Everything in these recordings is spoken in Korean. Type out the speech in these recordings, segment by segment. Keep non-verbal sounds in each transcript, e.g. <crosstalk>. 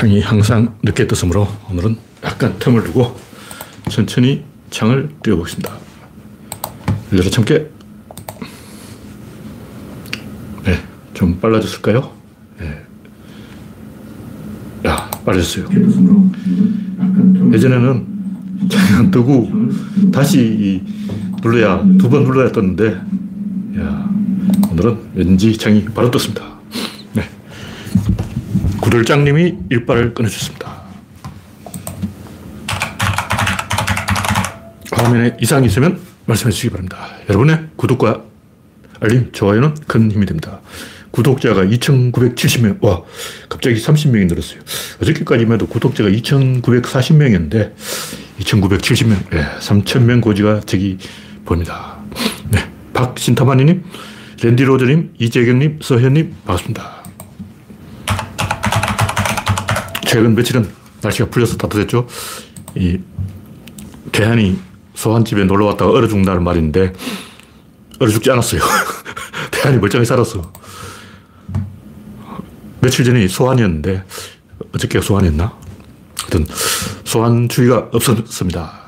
창이 항상 늦게 떴으므로 오늘은 약간 틈을 두고 천천히 창을 띄워보겠습니다. 열려 참깨. 네, 좀 빨라졌을까요? 네. 야, 빨라졌어요. 예전에는 창이 안 뜨고 다시 눌러야, 두 번 눌러야 떴는데, 야, 오늘은 왠지 창이 바로 떴습니다. 네. 구들장님이 일발을 끊어주셨습니다. 화면에 이상이 있으면 말씀해 주시기 바랍니다. 여러분의 구독과 알림, 좋아요는 큰 힘이 됩니다. 구독자가 2,970명, 와, 갑자기 30명이 늘었어요. 어저께까지만 해도 구독자가 2,940명이었는데, 2,970명, 예, 3,000명 고지가 저기 보입니다. 네. 박신타마니님, 랜디로저님, 이재경님, 서현님, 반갑습니다. 최근 며칠은 날씨가 풀려서 따뜻했죠. 이, 대한이 소환집에 놀러 왔다가 얼어 죽는다는 말인데, 얼어 죽지 않았어요. <laughs> 대한이 멀쩡히 살았어. 며칠 전에 소환이었는데, 어저께 소환이었나? 하여튼, 소환 주의가 없었습니다.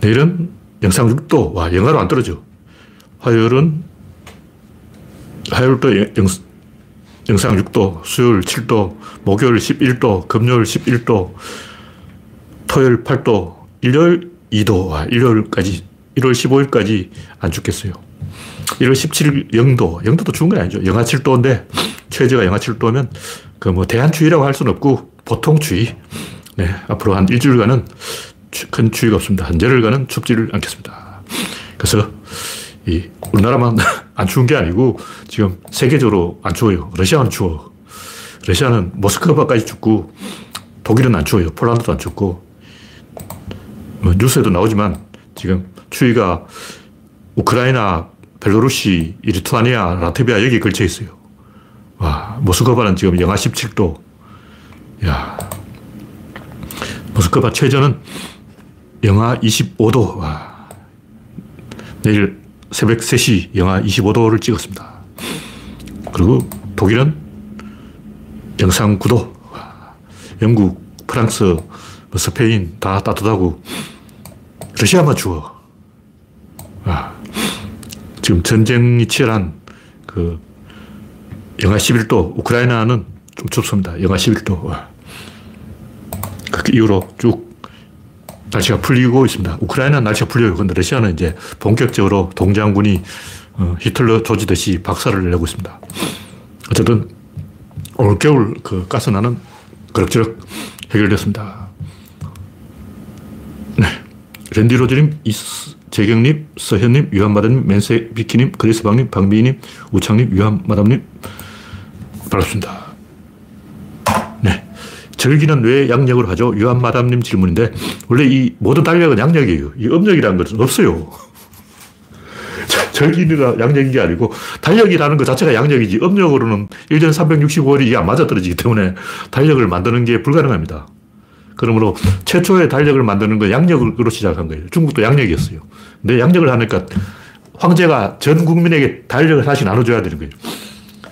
내일은 영상 6도, 와, 영하로 안 떨어져. 화요일은, 화요일도 영, 영상 6도, 수요일 7도, 목요일 11도, 금요일 11도, 토요일 8도, 일요일 2도, 와, 일요일까지, 1월 15일까지 안 죽겠어요. 1월 17일 0도, 0도도 추운 건 아니죠. 영하 7도인데, 최저가 영하 7도면, 그 뭐, 대한추위라고 할 수는 없고, 보통 추위. 네, 앞으로 한 일주일간은 큰 추위가 없습니다. 한 열흘간은 춥지를 않겠습니다. 그래서, 이, 우리나라만 <laughs> 안 추운 게 아니고, 지금 세계적으로 안 추워요. 러시아는 추워. 러시아는 모스크바까지 춥고, 독일은 안 추워요. 폴란드도 안 춥고, 뭐 뉴스에도 나오지만 지금 추위가 우크라이나, 벨로루시, 리투아니아, 라트비아 여기 걸쳐 있어요. 와, 모스크바는 지금 영하 17도. 야, 모스크바 최저는 영하 25도. 와, 내일 새벽 3시 영하 25도를 찍었습니다. 그리고 독일은 영상 9도. 와, 영국, 프랑스, 뭐 스페인 다 따뜻하고 러시아만 추워. 아, 지금 전쟁이 치열한 그 영하 11도, 우크라이나는 좀 춥습니다. 영하 11도. 와. 그 이후로 쭉 날씨가 풀리고 있습니다. 우크라이나는 날씨가 풀려요. 근데 러시아는 이제 본격적으로 동장군이 어, 히틀러 조지듯이 박살을 내고 있습니다. 어쨌든 올 겨울 그 가스난은 그럭저럭 해결됐습니다. 네. 랜디 로즈님, 재경님, 서현님, 유한마담님, 맨세 비키님, 그리스방님, 방비님, 우창님, 유한마담님, 반갑습니다. 네. 절기는 왜 양력으로 하죠? 유한마담님 질문인데, 원래 이 모든 달력은 양력이에요. 이 음력이라는 것은 없어요. 절기가 양력인 게 아니고, 달력이라는 것 자체가 양력이지, 음력으로는 1년 365일이 이게 안 맞아떨어지기 때문에 달력을 만드는 게 불가능합니다. 그러므로 최초의 달력을 만드는 건 양력으로 시작한 거예요. 중국도 양력이었어요. 근데 양력을 하니까 황제가 전 국민에게 달력을 하나씩 나눠줘야 되는 거예요.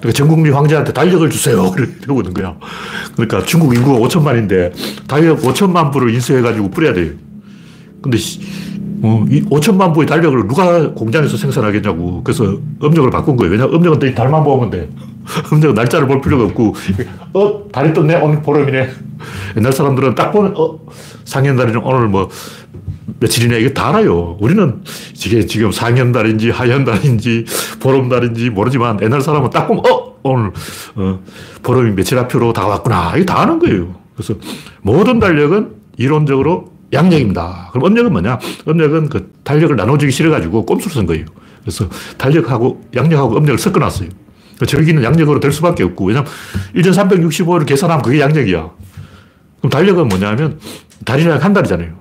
그러니까 전 국민 황제한테 달력을 주세요. <laughs> 이러고 있는 거야. 그러니까 중국 인구가 5천만인데 달력 5천만 부를 인수해가지고 뿌려야 돼요. 근데 어, 이 5천만 부의 달력을 누가 공장에서 생산하겠냐고. 그래서 음력을 바꾼 거예요. 왜냐면 음력은 달만 보면 돼. <laughs> 음력은 날짜를 볼 필요가 없고, 어, 달이 떴네? 오늘 보름이네. 옛날 사람들은 딱 보면, 어, 상현달이는 오늘 뭐, 며칠이냐, 이게 다 알아요. 우리는 이게 지금 상현달인지 하현달인지 보름달인지 모르지만 옛날 사람은 딱 보면, 어, 오늘, 어, 보름이 며칠 앞으로 다왔구나. 이게 다 아는 거예요. 그래서 모든 달력은 이론적으로 양력입니다. 그럼 음력은 뭐냐? 음력은 그 달력을 나눠주기 싫어가지고 꼼수를 쓴 거예요. 그래서 달력하고 양력하고 음력을 섞어놨어요. 절기는 양력으로 될 수밖에 없고, 왜냐면 1년 365일을 계산하면 그게 양력이야. 그럼 달력은 뭐냐면 달이랑 한 달이잖아요.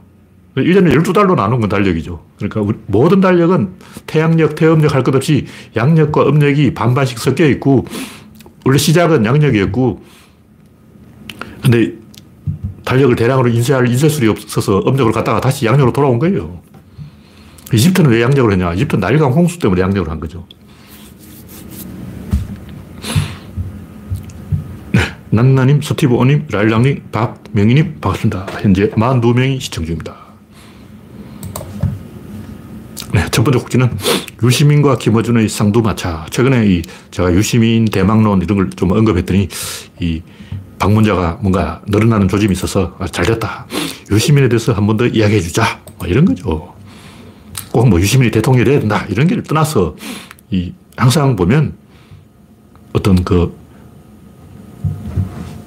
1년을 12달로 나눈 건 달력이죠. 그러니까 모든 달력은 태양력, 태음력 할 것 없이 양력과 음력이 반반씩 섞여 있고, 원래 시작은 양력이었고, 근데 달력을 대량으로 인쇄할 인쇄술이 없어서 음력을 갖다가 다시 양력으로 돌아온 거예요. 이집트는 왜 양력을 했냐? 이집트는 나일강 홍수 때문에 양력을 한 거죠. 네. 난나님, 스티브 오님, 라일랑님, 박명희님, 반갑습니다. 현재 42명이 시청 중입니다. 네, 첫 번째 곡지는 유시민과 김어준의 쌍두마차. 최근에 이 제가 유시민 대망론 이런 걸 좀 언급했더니 이 방문자가 뭔가 늘어나는 조짐이 있어서 아, 잘 됐다. 유시민에 대해서 한 번 더 이야기해 주자. 뭐 이런 거죠. 꼭 뭐 유시민이 대통령이 돼야 된다. 이런 게 떠나서 이 항상 보면 어떤 그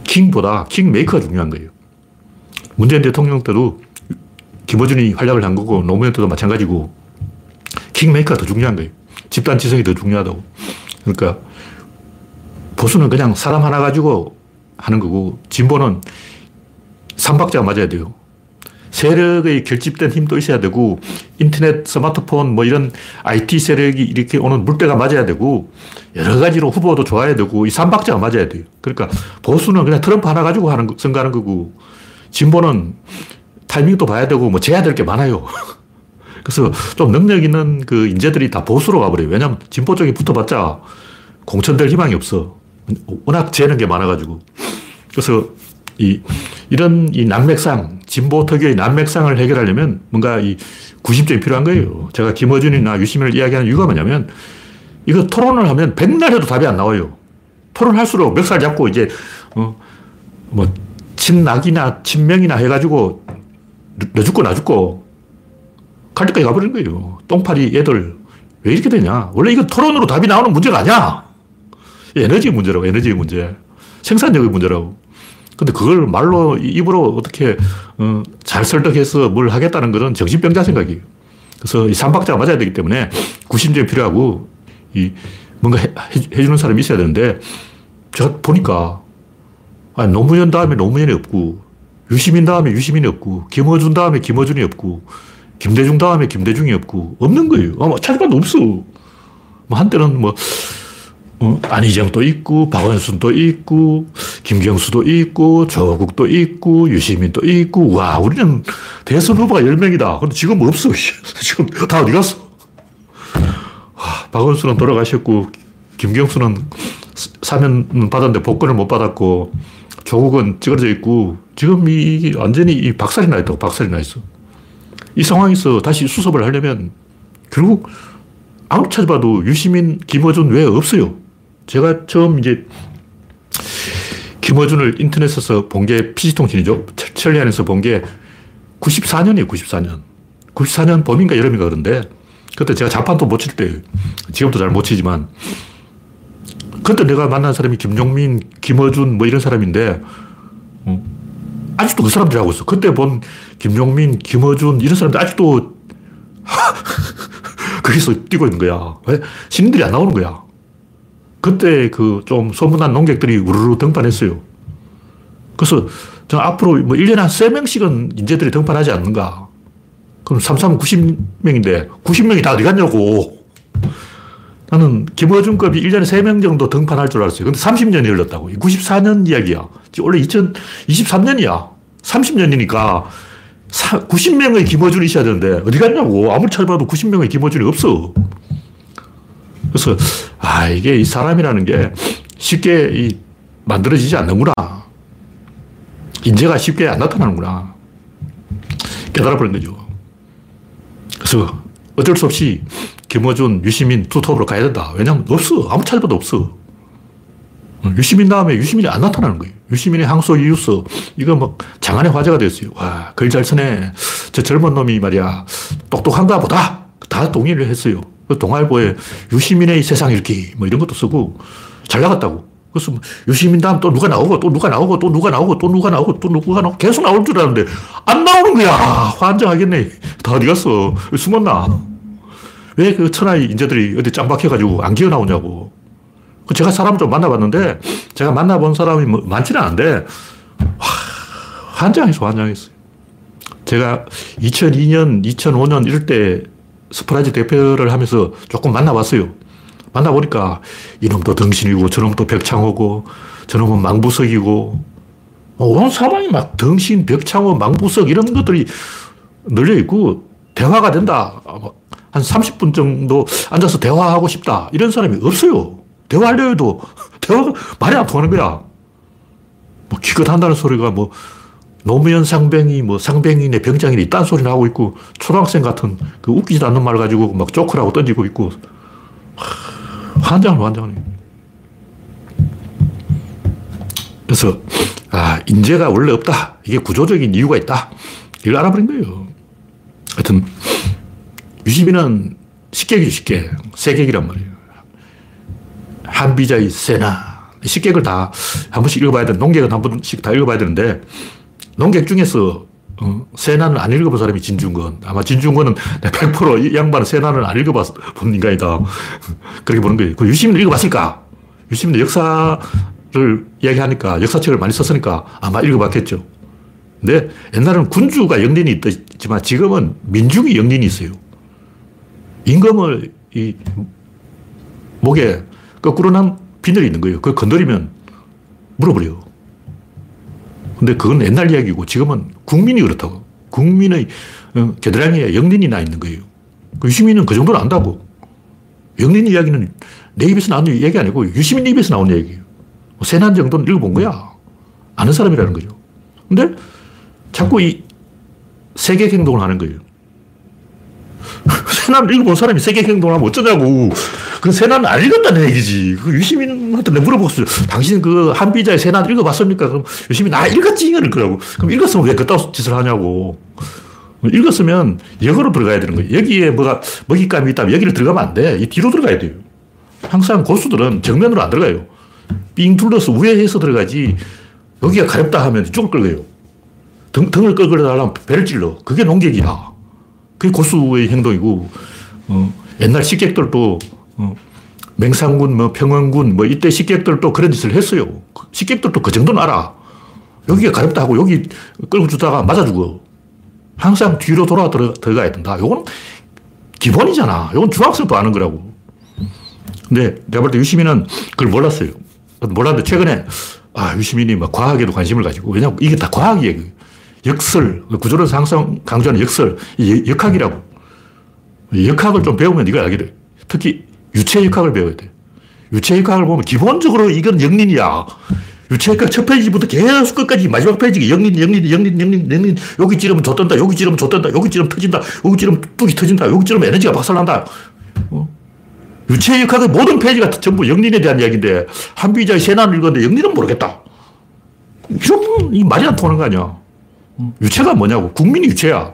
킹보다 킹메이커가 중요한 거예요. 문재인 대통령 때도 김어준이 활약을 한 거고 노무현 때도 마찬가지고 킹메이커가 더 중요한 거예요. 집단 지성이 더 중요하다고. 그러니까 보수는 그냥 사람 하나 가지고 하는 거고 진보는 삼박자가 맞아야 돼요. 세력의 결집된 힘도 있어야 되고 인터넷, 스마트폰 뭐 이런 IT 세력이 이렇게 오는 물때가 맞아야 되고 여러 가지로 후보도 좋아야 되고 이 삼박자가 맞아야 돼요. 그러니까 보수는 그냥 트럼프 하나 가지고 하는 선거하는 거고 진보는 타이밍도 봐야 되고 뭐 재야 될 게 많아요. <laughs> 그래서 좀 능력 있는 그 인재들이 다 보수로 가버려요. 왜냐하면 진보 쪽에 붙어봤자 공천될 희망이 없어. 워낙 재는 게 많아가지고. 그래서 이, 이런 이 난맥상, 진보 특유의 난맥상을 해결하려면 뭔가 이 구심점이 필요한 거예요. 제가 김어준이나 유시민을 이야기하는 이유가 뭐냐면 이거 토론을 하면 백날 해도 답이 안 나와요. 토론할수록 멱살 잡고 이제, 어, 뭐, 친낙이나 친명이나 해가지고 너 죽고 나 죽고 갈 때까지 가버리는 거예요. 똥파리 애들. 왜 이렇게 되냐? 원래 이거 토론으로 답이 나오는 문제가 아니야. 에너지 문제라고, 에너지 문제. 생산력의 문제라고. 근데 그걸 말로, 입으로 어떻게, 어, 잘 설득해서 뭘 하겠다는 것은 정신병자 생각이에요. 그래서 이 삼박자가 맞아야 되기 때문에 구심점이 필요하고, 이, 뭔가 해, 해 주는 사람이 있어야 되는데, 제가 보니까, 아니, 노무현 다음에 노무현이 없고, 유시민 다음에 유시민이 없고, 김어준 다음에 김어준이 없고, 김대중 다음에 김대중이 없고, 없는 거예요. 아마 찾아봐도 없어. 뭐, 한때는 뭐, 어, 안희정도 있고, 박원순도 있고, 김경수도 있고, 조국도 있고, 유시민도 있고, 와, 우리는 대선 후보가 10명이다. 근데 지금 없어. <laughs> 지금 다 어디 갔어? 와, 박원순은 돌아가셨고, 김경수는 사면 받았는데 복권을 못 받았고, 조국은 찌그러져 있고, 지금 이 완전히 이 박살이 나 있다고, 박살이 나 있어. 이 상황에서 다시 수습을 하려면 결국 아무리 찾아봐도 유시민, 김어준 외에 없어요. 제가 처음 이제 김어준을 인터넷에서 본 게 PC통신이죠. 천리안에서 본 게 94년이에요, 94년. 94년 봄인가 여름인가 그런데 그때 제가 자판도 못 칠 때, 지금도 잘 못 치지만 그때 내가 만난 사람이 김종민, 김어준 뭐 이런 사람인데 어, 아직도 그 사람들이 하고 있어. 그때 본 김종민, 김어준 이런 사람들 아직도 <laughs> 거기서 뛰고 있는 거야. 왜? 신인들이 안 나오는 거야. 그때 그 좀 소문난 농객들이 우르르 등판했어요. 그래서 저 앞으로 뭐 1년에 한 3명씩은 인재들이 등판하지 않는가. 그럼 3, 90명인데 90명이 다 어디 갔냐고. 나는 김어준급이 1년에 3명 정도 등판할 줄 알았어요. 근데 30년이 흘렀다고. 94년 이야기야. 원래 2023년이야. 30년이니까 90명의 김어준이 있어야 되는데 어디 갔냐고. 아무리 찾아봐도 90명의 김어준이 없어. 그래서 아 이게 이 사람이라는 게 쉽게 이 만들어지지 않는구나. 인재가 쉽게 안 나타나는구나. 깨달아버린 거죠. 그래서 어쩔 수 없이 김어준, 유시민 투톱으로 가야 된다. 왜냐면 없어. 아무 찾아봐도 없어. 유시민 다음에 유시민이 안 나타나는 거예요. 유시민의 항소 이유서 이거 뭐 장안의 화제가 됐어요. 와, 글 잘 쓰네. 저 젊은 놈이 말이야. 똑똑한가 보다. 다 동의를 했어요. 그 동아일보에 유시민의 세상 읽기 뭐 이런 것도 쓰고 잘 나갔다고. 그래서 뭐 유시민 다음 또 누가 나오고 또 누가 나오고 또 누가 나오고 또 누가 나오고 또 누가 나오고 계속 나올 줄 알았는데 안 나오는 거야. 환장하겠네. 다 어디 갔어? 숨었나? 왜 그 천하의 인재들이 어디 짱 박혀가지고 안 기어 나오냐고. 그 제가 사람 좀 만나봤는데 제가 만나본 사람이 뭐 많지는 않은데 와, 환장했어, 환장했어요. 제가 2002년, 2005년 이럴 때 서프라이즈 대표를 하면서 조금 만나봤어요. 만나보니까 이놈도 등신이고 저놈도 벽창호고 저놈은 망부석이고 어, 온 사방이 막 등신, 벽창호, 망부석 이런 것들이 널려있고 대화가 된다. 한 30분 정도 앉아서 대화하고 싶다. 이런 사람이 없어요. 대화하려 해도 <laughs> 대화가 말이 안 통하는 거야. 뭐 기껏 한다는 소리가 뭐 노무현 상병이 뭐 상병이네 병장이네 이딴 소리를 하고 있고 초등학생 같은 그 웃기지도 않는 말 가지고 막 쪼크라고 던지고 있고. 환장을 환장을 그래서 아 인재가 원래 없다. 이게 구조적인 이유가 있다. 이걸 알아버린 거예요. 하여튼 유시민은 식객이 식객. 세객이란 말이에요. 한비자의 세나. 식객을 다 한 번씩 읽어봐야 되는 농객은 한 번씩 다 읽어봐야 되는데 농객 중에서 어, 세나는 안 읽어본 사람이 진중권. 아마 진중권은 100%이 양반은 세나는 안 읽어본 인간이다. <laughs> 그렇게 보는 거예요. 그 유시민을 읽어봤을까? 유시민은 역사를 이야기하니까 역사책을 많이 썼으니까 아마 읽어봤겠죠. 근데 옛날에는 군주가 영린이 있지만 지금은 민중이 영린이 있어요. 임금을 이 목에 거꾸로 난 비늘이 있는 거예요. 그걸 건드리면 물어버려요. 근데 그건 옛날 이야기고 지금은 국민이 그렇다고. 국민의 어, 겨드랑이에 영린이 나 있는 거예요. 그 유시민은 그 정도는 안다고. 영린 이야기는 내 입에서 나오는 얘기 아니고 유시민 입에서 나온 얘기예요. 뭐 세난 정도는 읽어본 거야. 아는 사람이라는 거죠. 근데 자꾸 이 세계 행동을 하는 거예요. <laughs> 세난을 읽어본 사람이 세계 행동을 하면 어쩌냐고. 그 세난은 안 읽었다는 얘기지. 그 유시민한테 내가 물어봤어요. 당신 그 한비자의 세난 읽어봤습니까? 그럼 유시민, 나 읽었지. 이거를 그러고. 그럼 읽었으면 왜 그따 짓을 하냐고. 읽었으면 역으로 들어가야 되는 거예요. 여기에 뭐가 먹잇감이 있다면 여기를 들어가면 안 돼. 이 뒤로 들어가야 돼요. 항상 고수들은 정면으로 안 들어가요. 삥 둘러서 우회해서 들어가지. 여기가 가렵다 하면 이쪽을 끌어요. 등, 등을 끌어달라면 배를 찔러. 그게 농객이다. 그게 고수의 행동이고, 어, 옛날 식객들도 어, 맹상군, 뭐 평원군, 뭐 이때 식객들도 그런 짓을 했어요. 그 식객들도 그 정도는 알아. 여기가 가렵다 하고 여기 끌고 주다가 맞아 죽어. 항상 뒤로 돌아 들어가야 된다. 요건 기본이잖아. 요건 중학생도 아는 거라고. 근데 내가 볼 때 유시민은 그걸 몰랐어요. 몰랐는데 최근에 아, 유시민이 막 과학에도 관심을 가지고 왜냐면 이게 다 과학이에요. 역설, 구조론에서 항상 강조하는 역설, 역학이라고. 역학을 좀 배우면 이걸 알게 돼. 특히 유체역학을 배워야 돼. 유체역학을 보면 기본적으로 이건 역린이야. 유체역학 첫 페이지부터 계속 끝까지 마지막 페이지 역린, 역린, 역린, 역린, 역린. 여기 찌르면 좆된다. 여기 찌르면 좆된다. 여기 찌르면 터진다. 여기 찌르면 둑이 터진다. 여기 찌르면 에너지가 박살난다. 어? 유체역학의 모든 페이지가 전부 역린에 대한 이야기인데 한비자의 세난을 읽었는데 역린은 모르겠다. 이런 이 말이 안 통하는 거 아니야. 유체가 뭐냐고. 국민이 유체야.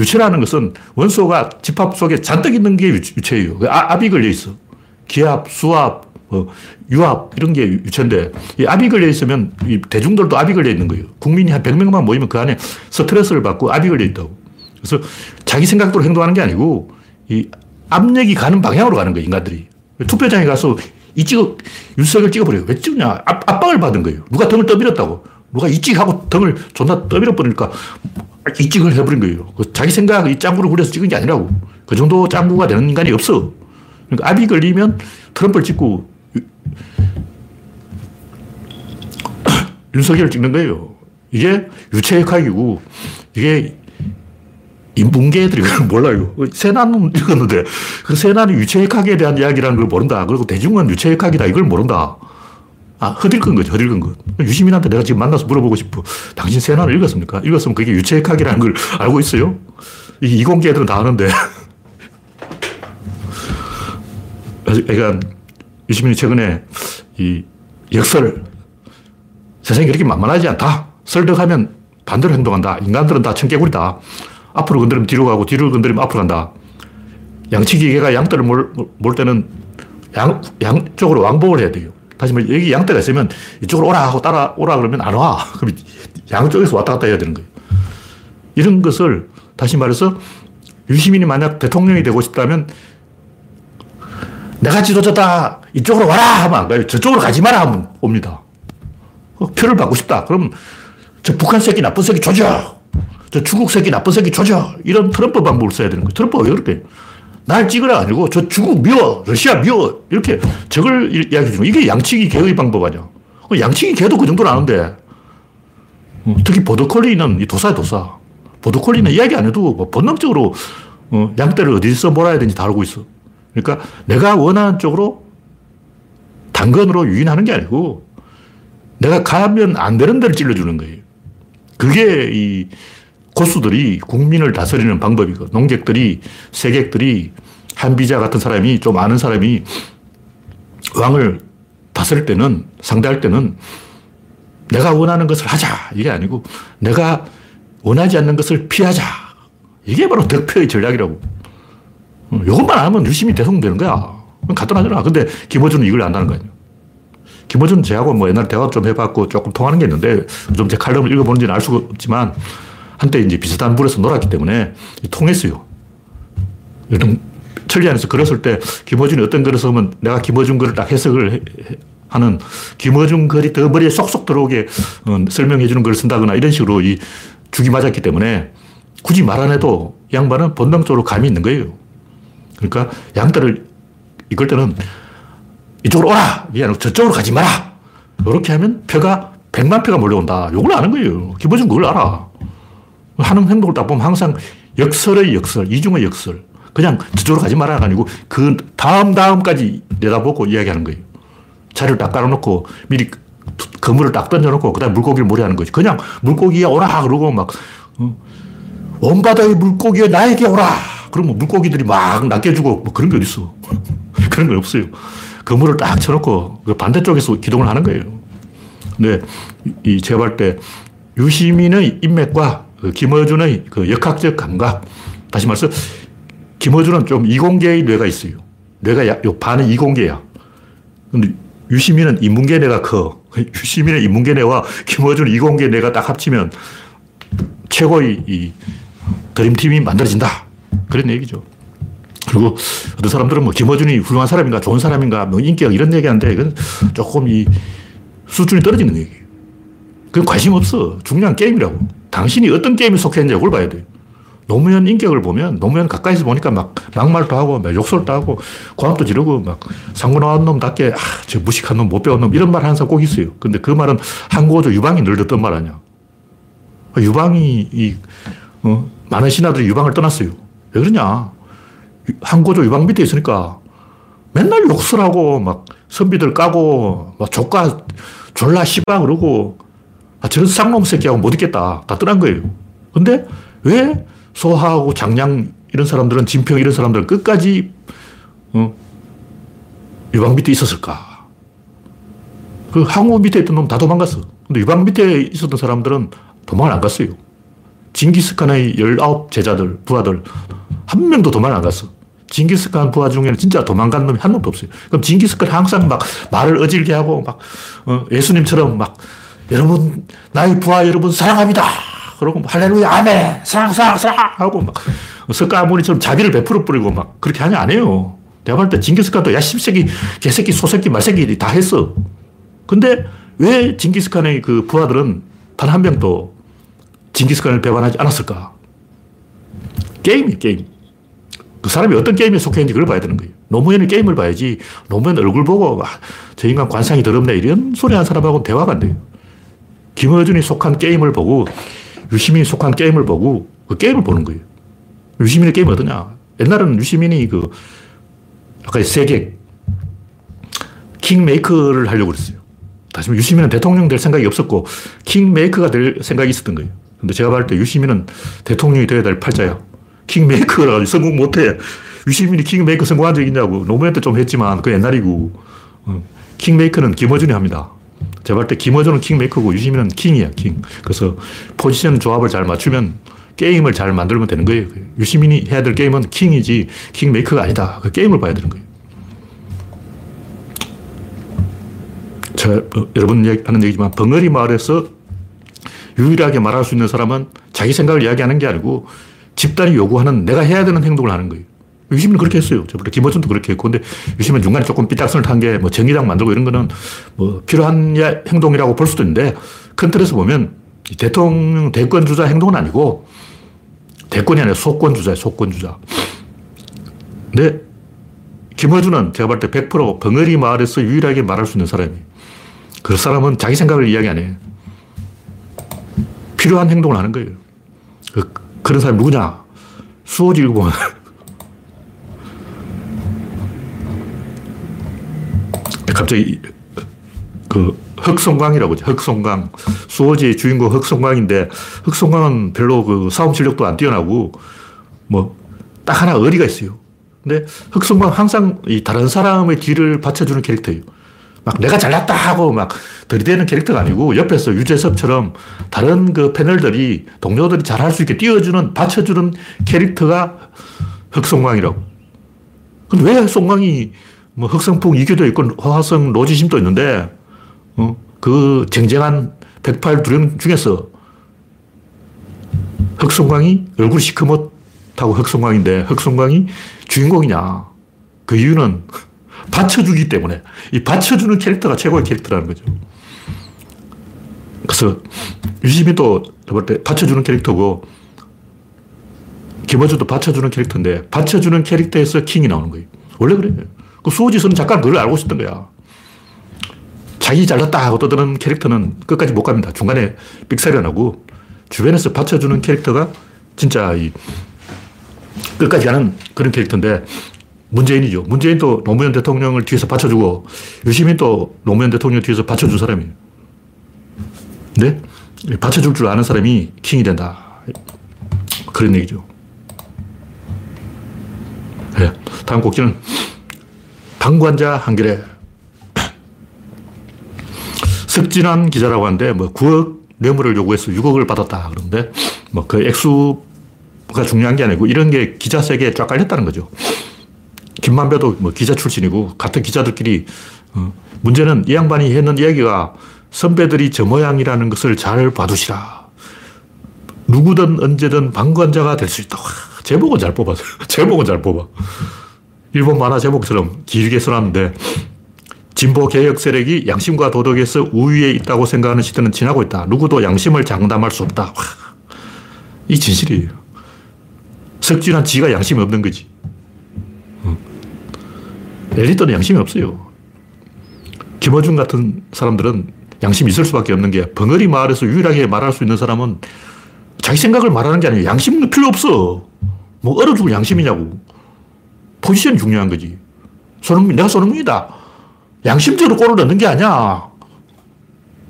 유체라는 것은 원소가 집합 속에 잔뜩 있는 게 유체예요. 그 아, 압이 걸려 있어. 기압, 수압, 뭐 유압 이런 게 유체인데 이 압이 걸려 있으면 이 대중들도 압이 걸려 있는 거예요. 국민이 한 100명만 모이면 그 안에 스트레스를 받고 압이 걸려 있다고. 그래서 자기 생각대로 행동하는 게 아니고 이 압력이 가는 방향으로 가는 거예요, 인간들이. 투표장에 가서 이 찍어, 윤석열 찍어버려요. 왜 찍냐? 압, 압박을 받은 거예요. 누가 등을 떠밀었다고. 누가 이찍하고 등을 존나 떠밀어 버리니까 이찍을 해버린 거예요. 그 자기 생각, 이 짱구를 부려서 찍은 게 아니라고. 그 정도 짱구가 되는 인간이 없어. 그러니까 압이 걸리면 트럼프를 찍고 <coughs> 윤석열을 찍는 거예요. 이게 유체역학이고 이게 인문계들이 <laughs> 몰라요. 세나는 읽었는데 그 세나는 유체역학에 대한 이야기라는 걸 모른다. 그리고 대중은 유체역학이다. 이걸 모른다. 아, 허들끈 거죠, 허들끈 것. 유시민한테 내가 지금 만나서 물어보고 싶어. 당신 세나를 읽었습니까? 읽었으면 그게 유체역학이라는 걸 알고 있어요? 이게 이공계 애들은 다 아는데. <laughs> 그러니까 유시민이 최근에 이 역설, 세상이 그렇게 만만하지 않다. 설득하면 반대로 행동한다. 인간들은 다 청개구리다. 앞으로 건드리면 뒤로 가고 뒤로 건드리면 앞으로 간다. 양치기 개가 양떼를 몰, 몰 때는 양, 양쪽으로 왕복을 해야 돼요. 다시 말해, 여기 양떼가 있으면 이쪽으로 오라 하고 따라 오라 그러면 안 와. <laughs> 그럼 양쪽에서 왔다 갔다 해야 되는 거예요. 이런 것을 다시 말해서 유시민이 만약 대통령이 되고 싶다면 내가 지도자다. 이쪽으로 와라 하면 안 가요. 저쪽으로 가지 마라 하면 옵니다. 어, 표를 받고 싶다. 그럼 저 북한 새끼 나쁜 새끼 조져. 저 중국 새끼 나쁜 새끼 조져. 이런 트럼프 방법을 써야 되는 거예요. 트럼프가 왜 그렇게 날 찍으라 아니고 저 중국 미워, 러시아 미워 이렇게 적을 이야기해 주는 이게 양치기 개의 방법 아니야. 어, 양치기 개도 그 정도는 아는데 어, 특히 보더콜리는 이 도사야 도사. 보더콜리는 이야기 안 해도 뭐 본능적으로 어, 양떼를 어디서 몰아야 되는지 다 알고 있어. 그러니까 내가 원하는 쪽으로 당근으로 유인하는 게 아니고 내가 가면 안 되는 데를 찔러주는 거예요. 그게 이 고수들이 국민을 다스리는 방법이고, 농객들이, 세객들이, 한비자 같은 사람이, 좀 아는 사람이 왕을 다스릴 때는, 상대할 때는 내가 원하는 것을 하자. 이게 아니고 내가 원하지 않는 것을 피하자. 이게 바로 덕표의 전략이라고. 이것만 어, 하면 유심히 대통령 되는 거야. 간단하잖아. 근데 김어준은 이걸 안다는 거 아니야. 김어준 제하고 뭐 옛날에 대화 좀 해봤고 조금 통하는 게 있는데 좀 제 칼럼을 읽어보는지는 알 수가 없지만 한때 이제 비슷한 물에서 놀았기 때문에 통했어요. 천리 안에서 글었을 때 김어준이 어떤 글을 쓰면 내가 김어준 글을 딱 해석을 하는 김어준 글이 더 머리에 쏙쏙 들어오게 어, 설명해 주는 글을 쓴다거나 이런 식으로 이 죽이 맞았기 때문에 굳이 말 안 해도 양반은 본능적으로 감이 있는 거예요. 그러니까 양떼를 이걸 때는 이쪽으로 오라! 아니고 저쪽으로 가지 마라! 이렇게 하면 표가 100만 표가 몰려온다. 이걸 아는 거예요. 기본적으로 그걸 알아. 하는 행동을 딱 보면 항상 역설의 역설, 이중의 역설. 그냥 저쪽으로 가지 마라가 아니고 그 다음 다음까지 내다보고 이야기하는 거예요. 자리를 딱 깔아놓고 미리 그물을 딱 던져놓고 그다음에 물고기를 몰이하는 거지. 그냥 물고기야 오라 그러고 막 어, 온 바다의 물고기야 나에게 오라. 그러면 물고기들이 막 낚여주고 뭐 그런 게 어딨어. <laughs> 그런 거 없어요. 그물을 딱 쳐놓고 그 반대쪽에서 기동을 하는 거예요. 근데 이 제가 볼때 유시민의 인맥과 그 김어준의 그 역학적 감각 다시 말해서 김어준은 좀 이공계의 뇌가 있어요. 뇌가 요 반은 이공계야. 근데 유시민은 인문계 뇌가 커. <laughs> 유시민의 인문계 뇌와 김어준 이공계 뇌가 딱 합치면 최고의 이 드림팀이 만들어진다. 그런 얘기죠. 그리고 어떤 사람들은 뭐 김어준이 훌륭한 사람인가 좋은 사람인가 뭐 인격 이런 얘기하는데 이건 조금 이 수준이 떨어지는 얘기예요. 그건 관심 없어. 중요한 게임이라고. 당신이 어떤 게임에 속했는지 그걸 봐야 돼. 노무현 인격을 보면 노무현 가까이서 보니까 막 막말도 하고 막 욕설도 하고 고함도 지르고 막 상고 나온 놈답게 아, 저 무식한 놈, 못 배운 놈 이런 말 하는 사람 꼭 있어요. 근데 그 말은 한국어조 유방이 늘 듣던 말 아니야. 유방이 이, 어, 많은 신하들이 유방을 떠났어요. 왜 그러냐. 한국어조 유방 밑에 있으니까 맨날 욕설하고 막 선비들 까고 막 조카 졸라 씨방 그러고 아, 저런 쌍놈 새끼하고 못 있겠다. 다 떠난 거예요. 근데 왜 소하고 장량 이런 사람들은 진평 이런 사람들은 끝까지 어, 유방 밑에 있었을까? 그 항우 밑에 있던 놈 다 도망갔어. 근데 유방 밑에 있었던 사람들은 도망을 안 갔어요. 징기스칸의 19 제자들, 부하들, 한 명도 도망을 안 갔어. 징기스칸 부하 중에는 진짜 도망간 놈이 한 놈도 없어요. 그럼 징기스칸 항상 막 말을 어질게 하고 막, 어, 예수님처럼 막, 여러분, 나의 부하 여러분 사랑합니다. 그러고 할렐루야, 아멘, 사랑, 사랑, 사랑 하고 막 석가모니처럼 자비를 베풀어 뿌리고 막 그렇게 하냐 안 해요. 내가 볼 때 징기스칸도 야, 십새끼, 개새끼, 소새끼, 말새끼 다 했어. 근데 왜 징기스칸의 그 부하들은 단 한 명도 징기스칸을 배반하지 않았을까? 게임이 게임. 그 사람이 어떤 게임에 속했는지 그걸 봐야 되는 거예요. 노무현의 게임을 봐야지 노무현 얼굴 보고 아, 저 인간 관상이 더럽네 이런 소리 하는 사람하고 대화가 안 돼요. 김어준이 속한 게임을 보고 유시민이 속한 게임을 보고 그 게임을 보는 거예요. 유시민의 게임이 어떠냐. 옛날에는 유시민이 그, 아까 세계, 킹메이커를 하려고 그랬어요. 다시 유시민은 대통령 될 생각이 없었고, 킹메이커가 될 생각이 있었던 거예요. 근데 제가 봤을 때 유시민은 대통령이 되어야 될 팔자야. 킹메이커라 성공 못해. 유시민이 킹메이커 성공한 적 있냐고. 노무현 때 좀 했지만, 그 옛날이고. 어, 킹메이커는 김어준이 합니다. 제가 볼때 김어준은 킹메이커고 유시민은 킹이야, 킹. 그래서 포지션 조합을 잘 맞추면 게임을 잘 만들면 되는 거예요. 유시민이 해야 될 게임은 킹이지 킹메이커가 아니다. 그 게임을 봐야 되는 거예요. 저, 어, 여러분 하는 얘기지만 벙어리 마을에서 유일하게 말할 수 있는 사람은 자기 생각을 이야기하는 게 아니고 집단이 요구하는 내가 해야 되는 행동을 하는 거예요. 유시민은 그렇게 했어요. 저번에 김어준도 그렇게 했고. 근데 유시민은 중간에 조금 삐딱선을 탄 게 뭐 정의당 만들고 이런 거는 뭐 필요한 행동이라고 볼 수도 있는데 큰 틀에서 보면 대통령 대권 주자 행동은 아니고 대권이 아니라 소권 주자예요. 소권 주자. 근데 김어준은 제가 볼 때 100% 벙어리 마을에서 유일하게 말할 수 있는 사람이에요. 그 사람은 자기 생각을 이야기 안 해요. 필요한 행동을 하는 거예요. 그, 그런 사람이 누구냐? 수호지 읽어보면 갑자기 그 흑송광이라고 하죠. 흑송광. 수호지의 주인공 흑송광인데, 흑송광은 별로 그 싸움 실력도 안 뛰어나고, 뭐, 딱 하나 의리가 있어요. 근데 흑송광 항상 이 다른 사람의 뒤를 받쳐주는 캐릭터예요. 막 내가 잘났다 하고 막 들이대는 캐릭터가 아니고 옆에서 유재석처럼 다른 그 패널들이 동료들이 잘할 수 있게 띄워주는, 받쳐주는 캐릭터가 흑송광이라고. 근데 왜 송광이 뭐 흑성풍 이교도 있고 화성 로지심도 있는데, 어? 그 쟁쟁한 108두령 중에서 흑성광이 얼굴이 시커멓다고 흑성광인데 흑성광이 주인공이냐. 그 이유는 <laughs> 받쳐주기 때문에. 이 받쳐주는 캐릭터가 최고의 캐릭터라는 거죠. 그래서 유시민도 받쳐주는 캐릭터고 김어준도 받쳐주는 캐릭터인데 받쳐주는 캐릭터에서 킹이 나오는 거예요. 원래 그래요. 그 수호지선 작가는 그걸 알고 있었던 거야. 자기 잘났다 하고 떠드는 캐릭터는 끝까지 못 갑니다. 중간에 삑사리가 나고 주변에서 받쳐주는 캐릭터가 진짜 이 끝까지 가는 그런 캐릭터인데 문재인이죠. 문재인도 노무현 대통령을 뒤에서 받쳐주고 유시민도 노무현 대통령 뒤에서 받쳐준 사람이에요. 근데 받쳐줄 줄 아는 사람이 킹이 된다. 그런 얘기죠. 네. 다음 곡지는 방관자 한결에 석진환 기자라고 하는데 뭐 9억 뇌물을 요구해서 6억을 받았다 그러는데 뭐 그 액수가 중요한 게 아니고 이런 게 기자 세계에 쫙 깔렸다는 거죠. 김만배도 뭐 기자 출신이고 같은 기자들끼리 어 문제는 이 양반이 했는 이야기가 선배들이 저 모양이라는 것을 잘 봐두시라. 누구든 언제든 방관자가 될 수 있다. 와, 제목은 잘 뽑았어요. <laughs> 제목은 잘 뽑아. 일본 만화 제목처럼 길게 써놨는데 진보 개혁 세력이 양심과 도덕에서 우위에 있다고 생각하는 시대는 지나고 있다. 누구도 양심을 장담할 수 없다. 와, 이 진실이에요. 석진한 지가 양심이 없는 거지. 엘리트는 양심이 없어요. 김어준 같은 사람들은 양심이 있을 수밖에 없는 게 벙어리 마을에서 유일하게 말할 수 있는 사람은 자기 생각을 말하는 게 아니에요. 양심은 필요 없어. 뭐 얼어 죽을 양심이냐고. 포지션이 중요한 거지. 손흥민, 내가 손흥민이다. 양심적으로 골을 넣는 게 아니야.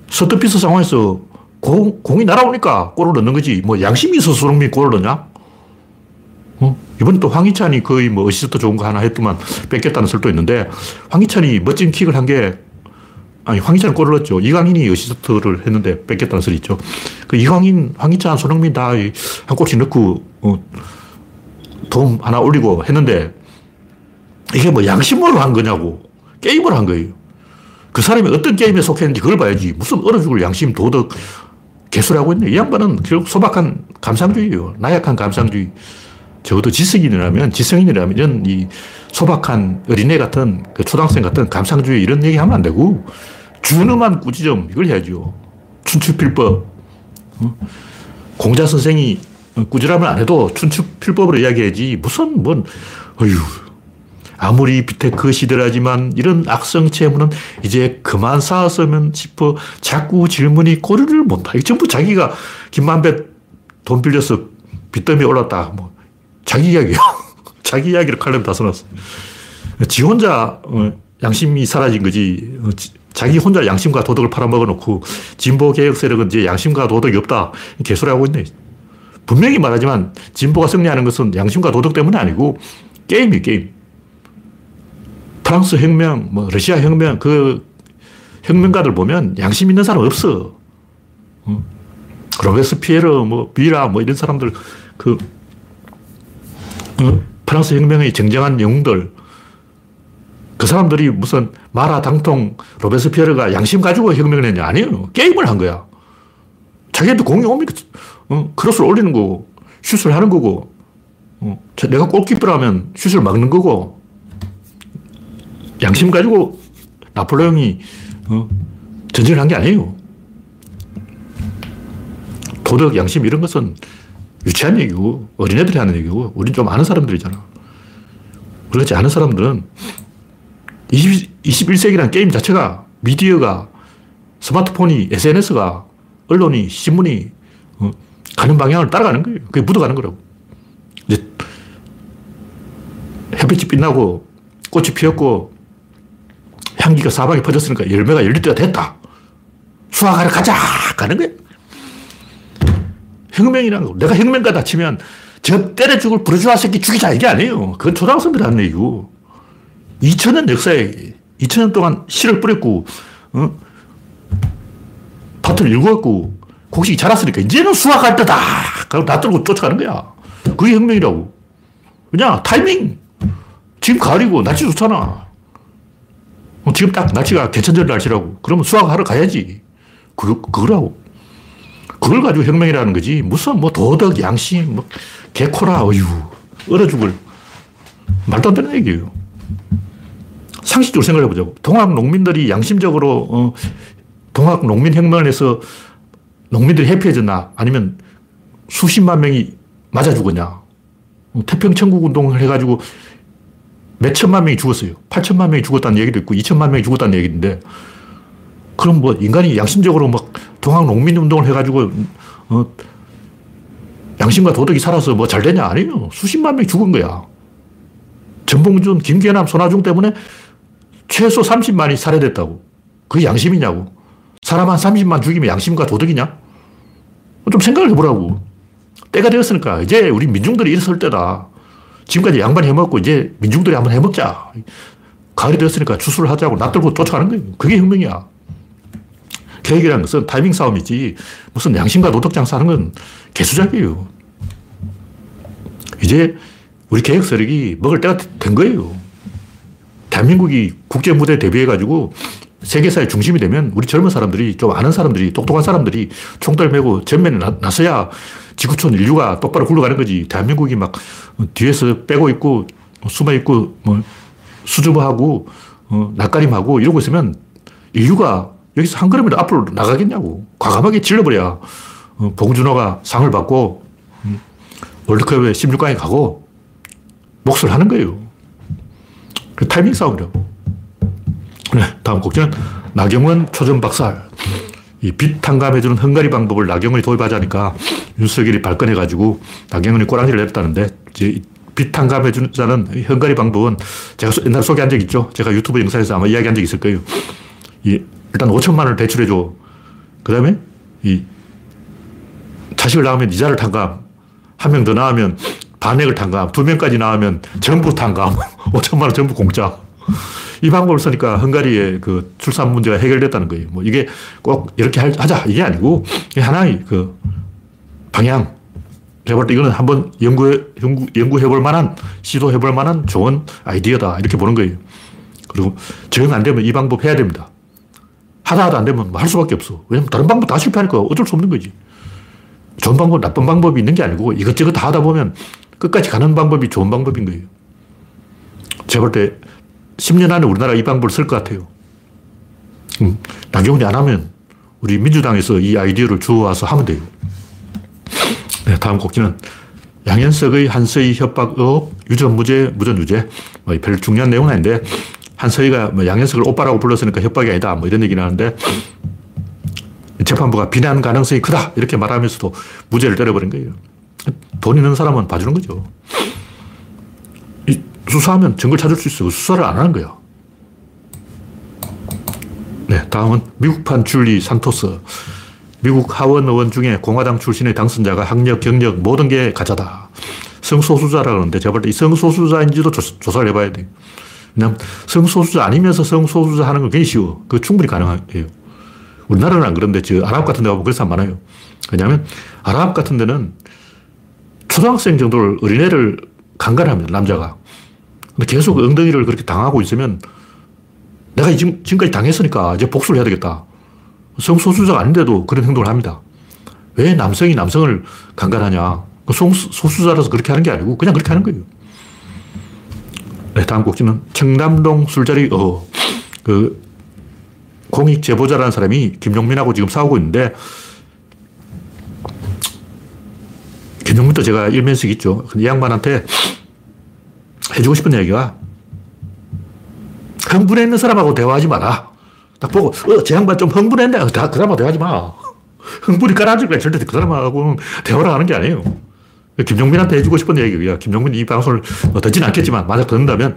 서트피스 상황에서 공, 공이 날아오니까 골을 넣는 거지. 뭐 양심이 있어서 손흥민이 골을 넣냐? 어? 이번에 또 황희찬이 거의 뭐 어시스트 좋은 거 하나 했더만 뺏겼다는 설도 있는데 황희찬이 멋진 킥을 한 게 아니 황희찬은 골을 넣었죠. 이강인이 어시스트를 했는데 뺏겼다는 설이 있죠. 그 이강인, 황희찬, 손흥민 다 한 골씩 넣고 어, 도움 하나 올리고 했는데 이게 뭐 양심으로 한 거냐고. 게임을 한 거예요. 그 사람이 어떤 게임에 속했는지 그걸 봐야지. 무슨 얼어 죽을 양심, 도덕, 개수라고 있네. 이 양반은 결국 소박한 감상주의예요. 나약한 감상주의. 적어도 지성인이라면, 지성인이라면 이런 이 소박한 어린애 같은 그 초등학생 같은 감상주의 이런 얘기 하면 안 되고 준엄한 꾸지점 이걸 해야죠. 춘추필법. 어? 공자 선생이 꾸지람을 안 해도 춘추필법으로 이야기해야지 무슨 뭔 어휴 아무리 비테크 시대라지만 이런 악성체문은 이제 그만 쌓았으면 싶어 자꾸 질문이 꼬리를 못하. 이 전부 자기가 김만배 돈 빌려서 빚더미 올랐다. 뭐 자기 이야기요. <laughs> 자기 이야기를 칼럼 다 써놨어. 지 혼자 어, 양심이 사라진 거지. 어, 자기 혼자 양심과 도덕을 팔아먹어 놓고 진보 개혁 세력은 이제 양심과 도덕이 없다. 개소리하고 있네. 분명히 말하지만 진보가 승리하는 것은 양심과 도덕 때문이 아니고 게임이 게임. 프랑스 혁명, 뭐 러시아 혁명, 그 혁명가들 보면 양심 있는 사람 없어. 어? 로베스피에르, 뭐 비라, 뭐 이런 사람들 그 어? 프랑스 혁명의 정정한 영웅들 그 사람들이 무슨 마라 당통 로베스피에르가 양심 가지고 혁명을 했냐? 아니에요. 게임을 한 거야. 자기한테 공이 오니까 어, 크로스를 올리는 거고 슛을 하는 거고 어, 내가 골키퍼라면 슛을 막는 거고 양심 가지고 나폴레옹이 어, 전쟁을 한 게 아니에요. 도덕, 양심 이런 것은 유치한 얘기고 어린애들이 하는 얘기고 우린 좀 아는 사람들이잖아. 그렇지 않은 사람들은 20, 21세기라는 게임 자체가 미디어가 스마트폰이 SNS가 언론이 신문이 어, 가는 방향을 따라가는 거예요. 그게 묻어가는 거라고. 이제 햇빛이 빛나고 꽃이 피었고 향기가 사방에 퍼졌으니까 열매가 열릴 때가 됐다. 수학하러 가자! 가는 거야. 혁명이라는 거. 내가 혁명가다 치면 저 때려 죽을 부르주아 새끼 죽이자 이게 아니에요. 그건 초등학생들이 하는 얘기고. 2000년 역사에 2000년 동안 씨를 뿌렸고, 어? 밭을 일구었고, 곡식이 자랐으니까 이제는 수확할 때다! 그리고 놔두고 쫓아가는 거야. 그게 혁명이라고. 그냥 타이밍. 지금 가을이고 날씨 좋잖아. 어, 지금 딱 날씨가 개천절 날씨라고. 그러면 수확하러 가야지. 그, 그거라고. 그걸 가지고 혁명이라는 거지. 무슨 뭐 도덕, 양심, 뭐 개코라, 어휴. 얼어 죽을. 말도 안 되는 얘기예요. 상식적으로 생각해 보자고. 동학 농민들이 양심적으로, 어, 동학 농민 혁명을 해서 농민들이 해피해졌나? 아니면 수십만 명이 맞아 죽었냐? 어, 태평천국 운동을 해가지고 몇 천만 명이 죽었어요. 8천만 명이 죽었다는 얘기도 있고 2천만 명이 죽었다는 얘기인데 그럼 뭐 인간이 양심적으로 막 동학 농민 운동을 해가지고 어, 양심과 도덕이 살아서 뭐 잘 되냐? 아니에요. 수십만 명이 죽은 거야. 전봉준, 김계남, 손아중 때문에 최소 30만이 살해됐다고. 그게 양심이냐고. 사람 한 30만 죽이면 양심과 도덕이냐? 좀 생각을 해보라고. 때가 되었으니까 이제 우리 민중들이 일어설 때다. 지금까지 양반 해먹고 이제 민중들이 한번 해먹자. 가을이 되었으니까 추수를 하자고 낯들고 쫓아가는 거예요. 그게 혁명이야. 계획이라는 것은 타이밍 싸움이지 무슨 양심과 도덕 장사하는 건 개수작이에요. 이제 우리 계획 세력이 먹을 때가 된 거예요. 대한민국이 국제 무대에 대비해 가지고 세계사의 중심이 되면 우리 젊은 사람들이 좀 아는 사람들이 똑똑한 사람들이 총들 메고 전면에 나, 서야 지구촌 인류가 똑바로 굴러가는 거지. 대한민국이 막 뒤에서 빼고 있고 숨어 있고 뭐 수줍어하고 어, 낯가림하고 이러고 있으면 인류가 여기서 한 걸음이라도 앞으로 나가겠냐고. 과감하게 질러버려야 어, 봉준호가 상을 받고 음, 월드컵에 16강에 가고 몫을 하는 거예요. 그 타이밍 싸움이라고. 네, 다음 곡지는 나경원 초전 박살. 이빛 탕감해주는 헝가리 방법을 나경원이 도입하자니까 윤석열이 발끈해가지고 나경원이 꼬랑지를 내렸다는데 빛 탕감해주는 자는 헝가리 방법은 제가 옛날 소개한 적 있죠. 제가 유튜브 영상에서 아마 이야기한 적 있을 거예요. 이 일단 5천만 원을 대출해줘. 그 다음에 이 자식을 낳으면 이자를 탕감. 한 명 더 낳으면 반액을 탕감. 두 명까지 낳으면 전부 탕감. <laughs> 5천만 원 전부 공짜. 이 방법을 쓰니까 헝가리의 그 출산 문제가 해결됐다는 거예요. 뭐 이게 꼭 이렇게 하자. 이게 아니고 하나의 그 방향. 제가 볼때 이거는 한번 연구, 연구해 볼 만한, 시도해 볼 만한 좋은 아이디어다. 이렇게 보는 거예요. 그리고 정 안 되면 이 방법 해야 됩니다. 하다 하다 안 되면 할 수밖에 없어. 왜냐면 다른 방법 다 실패하니까 어쩔 수 없는 거지. 좋은 방법, 나쁜 방법이 있는 게 아니고 이것저것 다 하다 보면 끝까지 가는 방법이 좋은 방법인 거예요. 제가 볼 때 10년 안에 우리나라 이 방법을 쓸 것 같아요. 음, 나경원이 안 하면 우리 민주당에서 이 아이디어를 주워와서 하면 돼요. 네, 다음 곡지는 양현석의 한서희 협박 의혹, 유전 무죄, 무전 유죄. 뭐 별 중요한 내용은 아닌데 한서희가 뭐 양현석을 오빠라고 불렀으니까 협박이 아니다. 뭐 이런 얘기를 하는데 재판부가 비난 가능성이 크다. 이렇게 말하면서도 무죄를 때려버린 거예요. 돈 있는 사람은 봐주는 거죠. 수사하면 증거를 찾을 수 있어요. 수사를 안 하는 거야. 네, 다음은 미국판 줄리 산토스. 미국 하원 의원 중에 공화당 출신의 당선자가 학력, 경력 모든 게 가짜다. 성소수자라 그러는데 제가 볼 때 이 성소수자인지도 조, 사를 해봐야 돼요. 왜냐면 성소수자 아니면서 성소수자 하는 건 굉장히 쉬워. 그 충분히 가능해요. 우리나라는 안 그런데 저 아랍 같은 데 가보면 그런 사람 많아요. 왜냐하면 아랍 같은 데는 초등학생 정도를 어린애를 강간합니다. 남자가. 근데 계속 엉덩이를 그렇게 당하고 있으면 내가 지금, 지금까지 당했으니까 이제 복수를 해야 되겠다. 성소수자가 아닌데도 그런 행동을 합니다. 왜 남성이 남성을 강간하냐. 그 소수자라서 그렇게 하는 게 아니고 그냥 그렇게 하는 거예요. 네, 다음 곡지는 청담동 술자리 어. 그 공익 제보자라는 사람이 김용민하고 지금 싸우고 있는데 김용민도 제가 일면식 있죠. 이 양반한테 해주고 싶은 얘기가 흥분해 있는 사람하고 대화하지 마라. 딱 보고, 어, 제 양반 좀 흥분했네. 어, 다, 그 사람하고 대화하지 마. 흥분이 깔아질 거야. 절대 그 사람하고는 대화를 하는 게 아니에요. 김종민한테 해주고 싶은 얘기야. 김종민이 이 방송을 뭐 듣지는 않겠지만, 만약 듣는다면,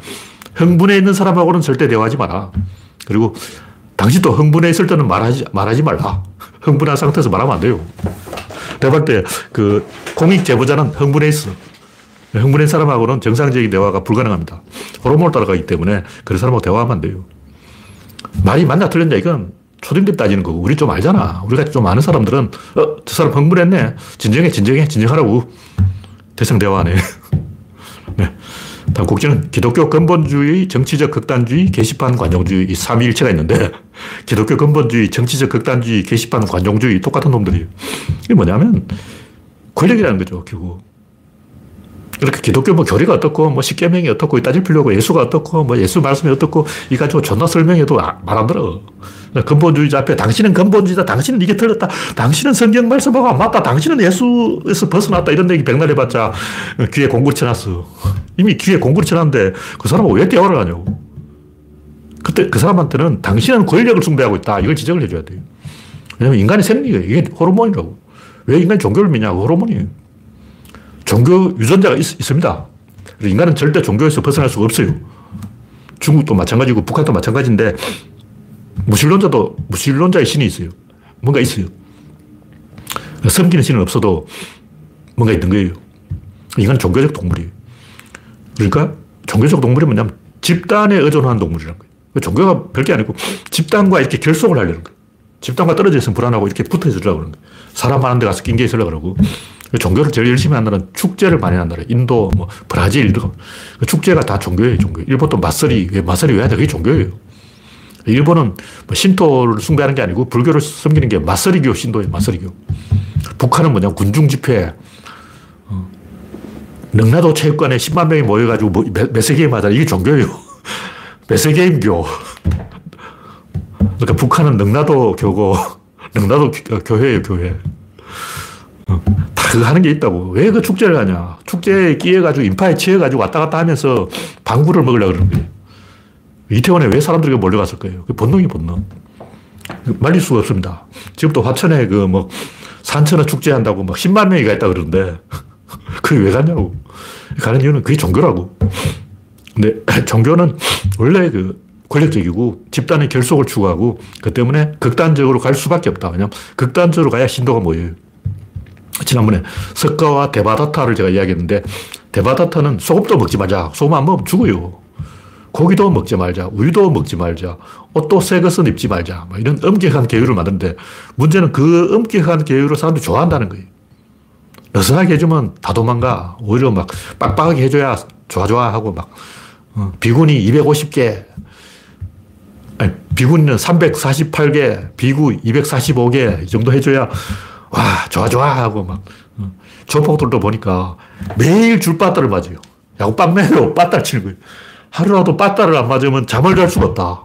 흥분해 있는 사람하고는 절대 대화하지 마라. 그리고 당신도 흥분해 있을 때는 말하지, 말하지 말라. 흥분한 상태에서 말하면 안 돼요. 내가 볼때 그 공익 제보자는 흥분해 있어. 흥분한 사람하고는 정상적인 대화가 불가능합니다. 호르몬을 따라가기 때문에 그런 사람하고 대화하면 안 돼요. 말이 맞냐 틀렸냐 이건 초딩들 따지는 거고 우리 좀 알잖아. 우리가 좀 아는 사람들은 어, 저 사람 흥분했네. 진정해, 진정해, 진정하라고. 대상 대화하네. <laughs> 네. 다음 곡지는 기독교 근본주의, 정치적 극단주의, 게시판 관용주의 이 삼위일체가 있는데 <laughs> 기독교 근본주의, 정치적 극단주의, 게시판 관용주의 똑같은 놈들이에요. 이게 뭐냐면 권력이라는 거죠, 결국. 이렇게 기독교 뭐 교리가 어떻고, 뭐 십계명이 어떻고, 따질 필요고, 예수가 어떻고, 뭐 예수 말씀이 어떻고, 이 가지고 존나 설명해도 아, 말안 들어. 근본주의자 앞에 당신은 근본주의자, 당신은 이게 틀렸다, 당신은 성경 말씀하고 안 맞다, 당신은 예수에서 벗어났다, 이런 얘기 백날 해봤자 귀에 공구리 쳐놨어. <laughs> 이미 귀에 공구리 쳐놨는데 그 사람은 왜 대화를 하냐고. 그때 그 사람한테는 당신은 권력을 숭배하고 있다, 이걸 지적을 해줘야 돼요. 왜냐면 인간의 생리가 이게 호르몬이라고. 왜 인간이 종교를 믿냐? 호르몬이에요. 종교 유전자가 있, 습니다 인간은 절대 종교에서 벗어날 수가 없어요. 중국도 마찬가지고 북한도 마찬가지인데 무신론자도 무신론자의 신이 있어요. 뭔가 있어요. 섬기는 신은 없어도 뭔가 있는 거예요. 인간은 종교적 동물이에요. 그러니까 종교적 동물이 뭐냐면 집단에 의존하는 동물이라는 거예요. 종교가 별게 아니고 집단과 이렇게 결속을 하려는 거예요. 집단과 떨어져 있으면 불안하고 이렇게 붙어 있으려고 그러는 거예요. 사람 많은 데 가서 낑겨 있으려고 그러고 종교를 제일 열심히 나라는 축제를 많이 나라. 인도, 뭐, 브라질, 이런 거. 축제가 다 종교예요, 종교. 일본도 왜, 맞설이 왜 하냐? 그게 종교예요. 일본은 뭐 신토를 숭배하는 게 아니고 불교를 섬기는 게 맞설이교 신도예요, 맞설이교. 북한은 뭐냐, 군중 집회. 어. 능라도 체육관에 10만 명이 모여가지고 뭐, 메세게임 하자. 이게 종교예요. <laughs> 메세게임교. 그러니까 북한은 능라도 교고, <laughs> 능라도 교회예요, 교회. 어. 그거 하는 게 있다고. 왜 그 축제를 하냐. 축제에 끼어가지고 인파에 치여가지고 왔다 갔다 하면서 방구를 먹으려고 그러는 거예요. 이태원에 왜 사람들이 몰려갔을 거예요? 그 본능이 본능. 말릴 수가 없습니다. 지금도 화천에 그 뭐 산천어 축제 한다고 막 10만 명이 가 있다 그러는데 <laughs> 그게 왜 갔냐고. 가는 이유는 그게 종교라고. 근데 <laughs> 종교는 원래 그 권력적이고 집단의 결속을 추구하고 그 때문에 극단적으로 갈 수밖에 없다. 왜냐면 극단적으로 가야 신도가 모여요. 지난번에 석가와 대바다타를 제가 이야기했는데 대바다타는 소금도 먹지 말자. 소금 안 먹으면 죽어요. 고기도 먹지 말자. 우유도 먹지 말자. 옷도 새 것은 입지 말자. 뭐 이런 엄격한 계율을 만드는데 문제는 그 엄격한 계율을 사람들이 좋아한다는 거예요. 느슨하게 해주면 다 도망가. 오히려 막 빡빡하게 해줘야 좋아 좋아 하고 막 어, 비군이 250개 아니, 비군은 348개, 비구 245개 이 정도 해줘야 와, 좋아, 좋아 하고 막, 어. 조폭들도 보니까 매일 줄 빠따를 맞아요. 야구 빵매로 빠따를 치는 거예요. 하루라도 빠따를 안 맞으면 잠을 잘 수가 없다.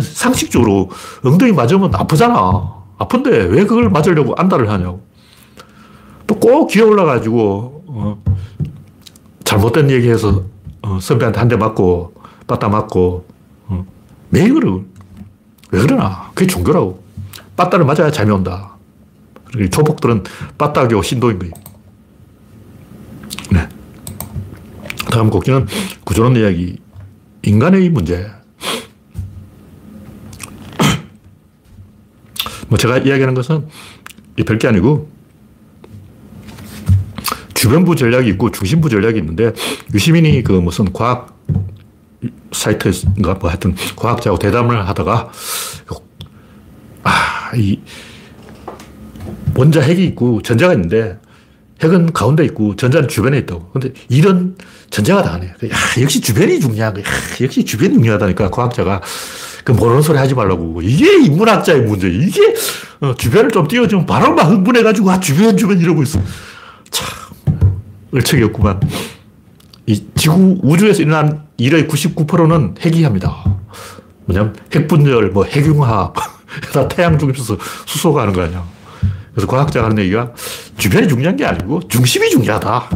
상식적으로 엉덩이 맞으면 아프잖아. 아픈데 왜 그걸 맞으려고 안달을 하냐고. 또 꼭 기어 올라가지고, 어, 잘못된 얘기해서 어, 선배한테 한 대 맞고, 빠따 맞고, 어, 매일 그러고. 왜 그러나? 그게 종교라고. 빠따를 맞아야 잠이 온다. 초복들은 빠따교 신도인 거예요. 네. 다음 곡기는 구조론 이야기. 인간의 문제. <coughs> 뭐 제가 이야기하는 것은 별게 아니고 주변부 전략이 있고 중심부 전략이 있는데 유시민이 그 무슨 과학 사이트인가 뭐 하여튼 과학자하고 대담을 하다가 아, 이 원자 핵이 있고 전자가 있는데 핵은 가운데 있고 전자는 주변에 있다고. 근데 이런 전자가 다네. 야, 역시 주변이 중요한 거야. 역시 주변이 중요하다니까 과학자가. 그 모르는 소리 하지 말라고. 이게 인문학자의 문제. 이게 어, 주변을 좀 띄워주면 바로 막 흥분해가지고 아 주변 주변 이러고 있어. 참 얼척이 없구만. 이 지구 우주에서 일어난 일의 99%는 핵이합니다. 뭐냐면 핵분열, 뭐 핵융합, <laughs> 다 태양 중에서 수소가 하는 거 아니야. 그래서 과학자가 하는 얘기가 주변이 중요한 게 아니고 중심이 중요하다.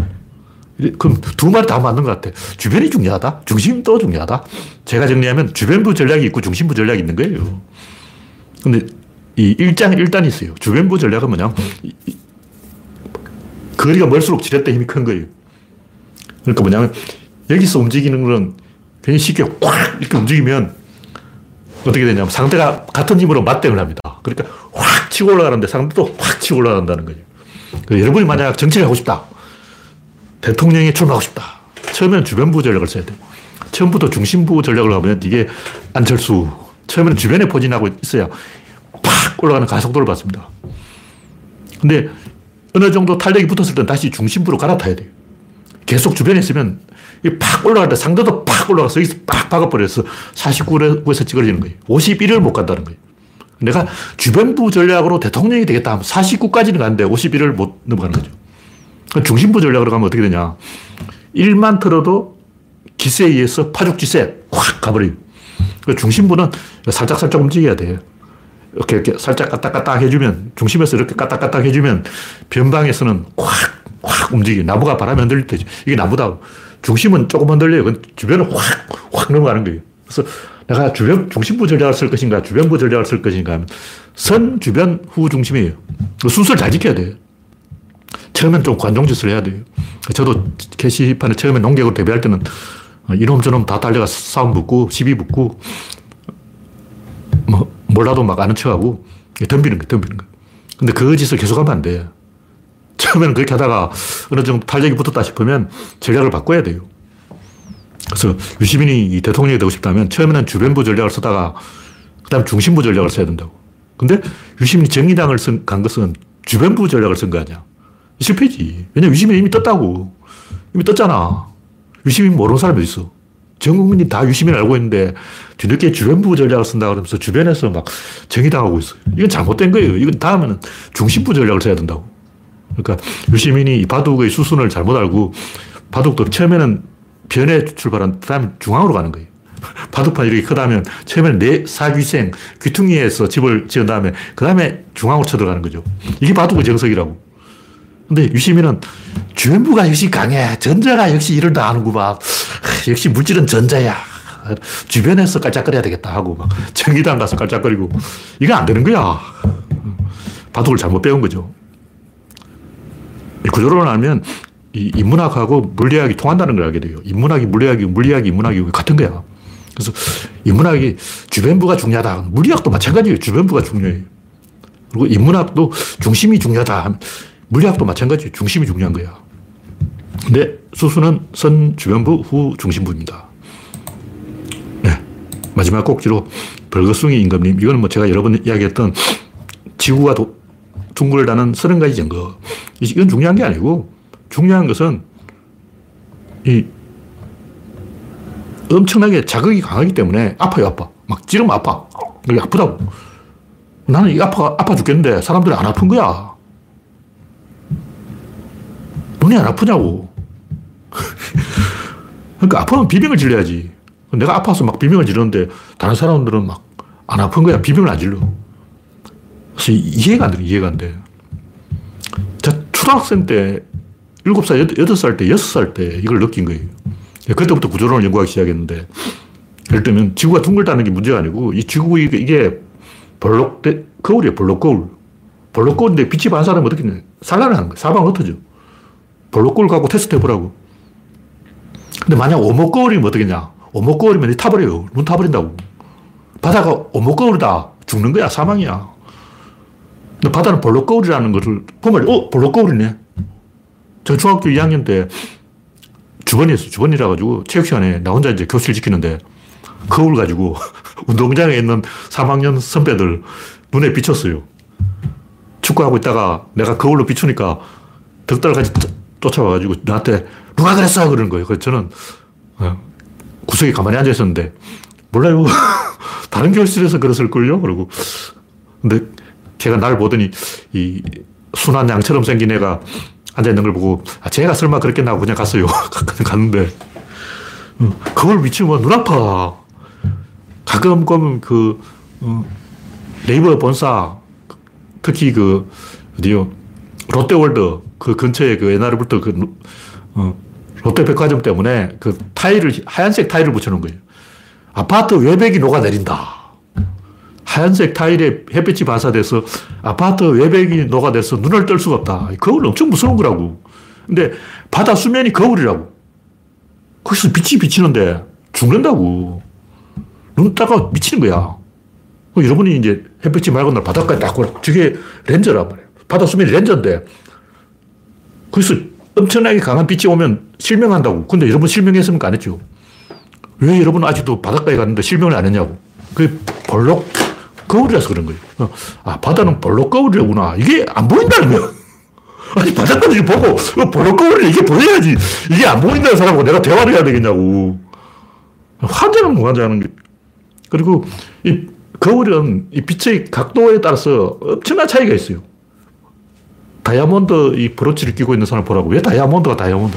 그럼 두 말이 다 맞는 것 같아. 주변이 중요하다. 중심도 중요하다. 제가 정리하면 주변부 전략이 있고 중심부 전략이 있는 거예요. 근데 이 일장 일단이 있어요. 주변부 전략은 뭐냐 거리가 멀수록 지렛대 힘이 큰 거예요. 그러니까 뭐냐면 여기서 움직이는 건 굉장히 쉽게 꽉 이렇게 움직이면 어떻게 되냐면 상대가 같은 힘으로 맞대응을 합니다. 그러니까 확 치고 올라가는데 상대도 확 치고 올라간다는 거죠. 여러분이 만약 정치를 하고 싶다. 대통령이 출마하고 싶다. 처음에는 주변부 전략을 써야 돼요. 처음부터 중심부 전략을 하면 이게 안철수. 처음에는 주변에 포진하고 있어야 팍 올라가는 가속도를 받습니다. 근데 어느 정도 탄력이 붙었을 땐 다시 중심부로 갈아타야 돼요. 계속 주변에 있으면 팍 올라갈 때 상대도 팍 올라가서 여기서 팍 박아버려서 49에서 찌그러지는 거예요. 51을 못 간다는 거예요. 내가 주변부 전략으로 대통령이 되겠다 하면 49까지는 가는데 51을 못 넘어가는 거죠. 중심부 전략으로 가면 어떻게 되냐. 1만 틀어도 기세에 의해서 파죽지세 확 가버려요. 중심부는 살짝살짝 움직여야 돼요. 이렇게, 이렇게 살짝 까딱까딱 해주면, 중심에서 이렇게 까딱까딱 해주면, 변방에서는 확, 확 움직여. 나무가 바람에 흔들릴 때죠. 이게 나무다. 중심은 조금 흔들려요. 주변을 확, 확 넘어가는 거예요. 그래서 내가 주변, 중심부 전략을 쓸 것인가, 주변부 전략을 쓸 것인가 하면, 선, 주변, 후, 중심이에요. 그 순서를 잘 지켜야 돼요. 처음엔 좀 관종짓을 해야 돼요. 저도 게시판에 처음에 농객으로 데뷔할 때는 이놈 저놈 다 달려가 싸움 붙고 시비 붙고 뭐 몰라도 막 아는 척하고 덤비는 거예요. 덤비는 거예요. 근데 그 짓을 계속하면 안 돼. 처음에는 그렇게 하다가 어느 정도 탄력이 붙었다 싶으면 전략을 바꿔야 돼요. 그래서 유시민이 대통령이 되고 싶다면 처음에는 주변부 전략을 쓰다가 그 다음 중심부 전략을 써야 된다고. 근데 유시민이 정의당을 쓴, 간 것은 주변부 전략을 쓴 거 아니야. 실패지. 왜냐면 유시민이 이미 떴다고. 이미 떴잖아. 유시민 모르는 사람이 있어. 전 국민이 다 유시민 알고 있는데 뒤늦게 주변부 전략을 쓴다 그러면서 주변에서 막 정의당하고 있어요. 이건 잘못된 거예요. 이건 다음에는 중심부 전략을 써야 된다고. 그러니까 유시민이 바둑의 수순을 잘못 알고 바둑도 처음에는 변에 출발한 다음에 중앙으로 가는 거예요. <laughs> 바둑판 이렇게 크다면 처음에는 내 사귀생 귀퉁이에서 집을 지은 다음에 그 다음에 중앙으로 쳐들어가는 거죠. 이게 바둑의 정석이라고. 근데 유시민은 주변부가 역시 강해. 전자가 역시 일을 다 하는구만. 역시 물질은 전자야. 주변에서 깔짝거려야 되겠다 하고 막 정의당 가서 깔짝거리고 이건 안 되는 거야. 바둑을 잘못 배운 거죠. 구조론을 알면 이 인문학하고 물리학이 통한다는 걸 알게 돼요. 인문학이 물리학이 물리학이 인문학이 같은 거야. 그래서 인문학이 주변부가 중요하다. 물리학도 마찬가지예요. 주변부가 중요해요. 그리고 인문학도 중심이 중요하다. 물리학도 마찬가지 중심이 중요한 거야. 근데 수수는 선 주변부 후 중심부입니다. 네. 마지막 꼭지로 벌거숭이 임금님. 이거는 뭐 제가 여러 번 이야기했던 지구가 도, 둥글 다는 서른 가지 증거. 이건 중요한 게 아니고 중요한 것은 이 엄청나게 자극이 강하기 때문에 아파요, 아파. 막 찌르면 아파. 이게 아프다고. 나는 이 아파, 아파 죽겠는데 사람들이 안 아픈 거야. 눈이 안 아프냐고. <laughs> 그러니까 아프면 비명을 질러야지. 내가 아파서 막 비명을 지르는데 다른 사람들은 막 안 아픈 거야. 비명을 안 질러. 그래서 이해가 안 돼. 이해가 안 돼. 자, 초등학생 때, 7살, 8살 때, 6살 때 이걸 느낀 거예요. 그때부터 구조론을 연구하기 시작했는데, 예를 들면 지구가 둥글다는 게 문제가 아니고, 이 지구, 이게 볼록, 거울이에요. 볼록 거울. 볼록 거울인데 빛이 반사하면 어떻게 되 산란을 하는 거예요. 사방을 흩어져. 볼록 거울 갖고 테스트 해보라고. 근데 만약 오목 거울이면 어떻겠냐? 오목 거울이면 타버려요. 눈 타버린다고. 바다가 오목 거울이다. 죽는 거야. 사망이야. 근데 바다는 볼록 거울이라는 것을 보면, 어, 볼록 거울이네. 저 중학교 2학년 때 주번이었어. 주번이라 가지고 체육 시간에 나 혼자 이제 교실 지키는데 거울 가지고 <laughs> 운동장에 있는 3학년 선배들 눈에 비쳤어요. 축구하고 있다가 내가 거울로 비추니까 덕달같이 쫓아와가지고 나한테 누가 그랬어? 그러는 거예요. 그래서 저는 어, 구석에 가만히 앉아 있었는데 몰라요. <laughs> 다른 교실에서 그랬을걸요? 그러고 근데 걔가 날 보더니 이 순한 양처럼 생긴 애가 앉아있는 걸 보고 아, 쟤가 설마 그랬겠나 하고 그냥 갔어요. <laughs> 갔는데 어, 그걸 미치면 눈 아파. 가끔 보면 그 어, 네이버 본사 특히 그 어디요 롯데월드 그 근처에 그 옛날부터 그, 어, 롯데백화점 때문에 그 타일을, 하얀색 타일을 붙여놓은 거예요. 아파트 외벽이 녹아내린다. 하얀색 타일에 햇빛이 반사돼서 아파트 외벽이 녹아내서 눈을 뜰 수가 없다. 거울 엄청 무서운 거라고. 근데 바다 수면이 거울이라고. 거기서 빛이 비치는데 죽는다고. 눈 따가 미치는 거야. 여러분이 이제 햇빛이 맑은 날 바닷가에 딱 보라. 저게 렌즈란 말이에요. 바다 수면이 렌즈인데. 그래서 엄청나게 강한 빛이 오면 실명한다고. 근데 여러분 실명했습니까? 안 했죠. 왜 여러분 아직도 바닷가에 갔는데 실명을 안 했냐고. 그게 볼록 거울이라서 그런 거예요. 어, 아, 바다는 볼록 거울이구나. 이게 안 보인다는 거야. <laughs> 아니, 바닷가를 보고, 어, 볼록 거울이 이게 보여야지. 이게 안 보인다는 사람하고 내가 대화를 해야 되겠냐고. 뭐 환장하는 게. 그리고 이 거울은 이 빛의 각도에 따라서 엄청난 차이가 있어요. 다이아몬드 이 브로치를 끼고 있는 사람 보라고. 왜 다이아몬드가 다이아몬드?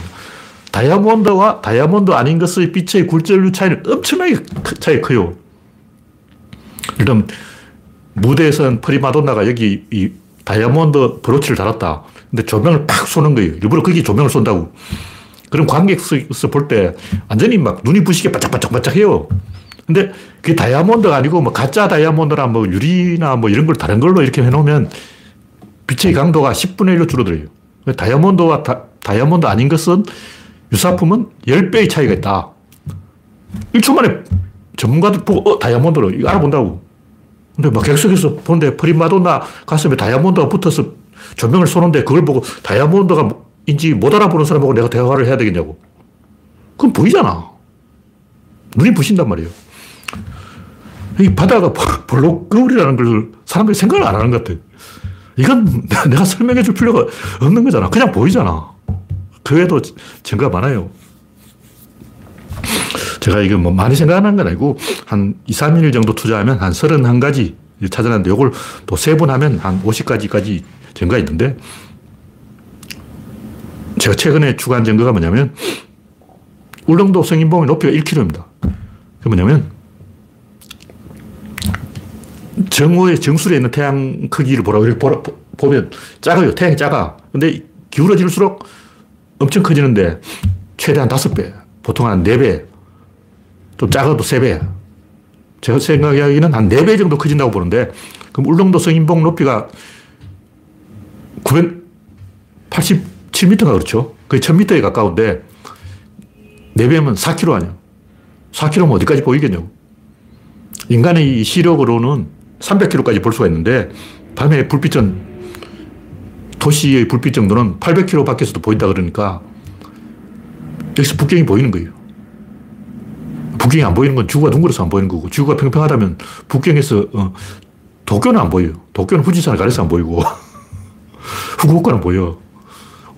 다이아몬드와 다이아몬드 아닌 것의 빛의 굴절률 차이는 엄청나게 차이 커요. 일단 무대에서는 프리마돈나가 여기 이 다이아몬드 브로치를 달았다. 근데 조명을 팍 쏘는 거예요. 일부러 거기 조명을 쏜다고. 그럼 관객석에서 볼 때 완전히 막 눈이 부시게 반짝반짝반짝 해요. 근데 그게 다이아몬드가 아니고 뭐 가짜 다이아몬드나 뭐 유리나 뭐 이런 걸 다른 걸로 이렇게 해놓으면 빛의 강도가 10분의 1로 줄어들어요. 다이아몬드와 다, 다이아몬드 아닌 것은 유사품은 10배의 차이가 있다. 1초 만에 전문가들 보고, 어, 다이아몬드로, 이거 알아본다고. 근데 막 객석에서 보는데 프리마돈나 가슴에 다이아몬드가 붙어서 조명을 쏘는데 그걸 보고 다이아몬드가 인지 못 알아보는 사람하고 내가 대화를 해야 되겠냐고. 그건 보이잖아. 눈이 부신단 말이에요. 이 바다가 볼록 거울이라는 걸 사람들이 생각을 안 하는 것 같아. 이건 <laughs> 내가 설명해 줄 필요가 없는 거잖아. 그냥 보이잖아. 그 외에도 증거가 많아요. 제가 이거 뭐 많이 생각하는 건 아니고 한 2, 3일 정도 투자하면 한 31가지 찾아놨는데 이걸 또세번 하면 한 50가지까지 증거가 있는데 제가 최근에 추가한 증거가 뭐냐면 울릉도 성인봉의 높이가 1km입니다. 그 뭐냐면 정오의 정수리에 있는 태양 크기를 이렇게 보라, 보면 작아요. 태양이 작아. 근데 기울어질수록 엄청 커지는데 최대한 5배, 보통 한 4배, 좀 작아도 3배. 제가 생각하기에는 한 4배 정도 커진다고 보는데 그럼 울릉도 성인봉 높이가 987m가 그렇죠. 거의 1000m에 가까운데 4배면 4km 아니야. 4km면 어디까지 보이겠냐고. 인간의 시력으로는 300km까지 볼 수가 있는데 밤에 불빛은 도시의 불빛 정도는 800km 밖에서도 보인다 그러니까 여기서 북경이 보이는 거예요. 북경이 안 보이는 건 지구가 둥그러서 안 보이는 거고 지구가 평평하다면 북경에서 어, 도쿄는 안 보여요. 도쿄는 후지산을 가려서 안 보이고 <laughs> 후쿠오카는 보여.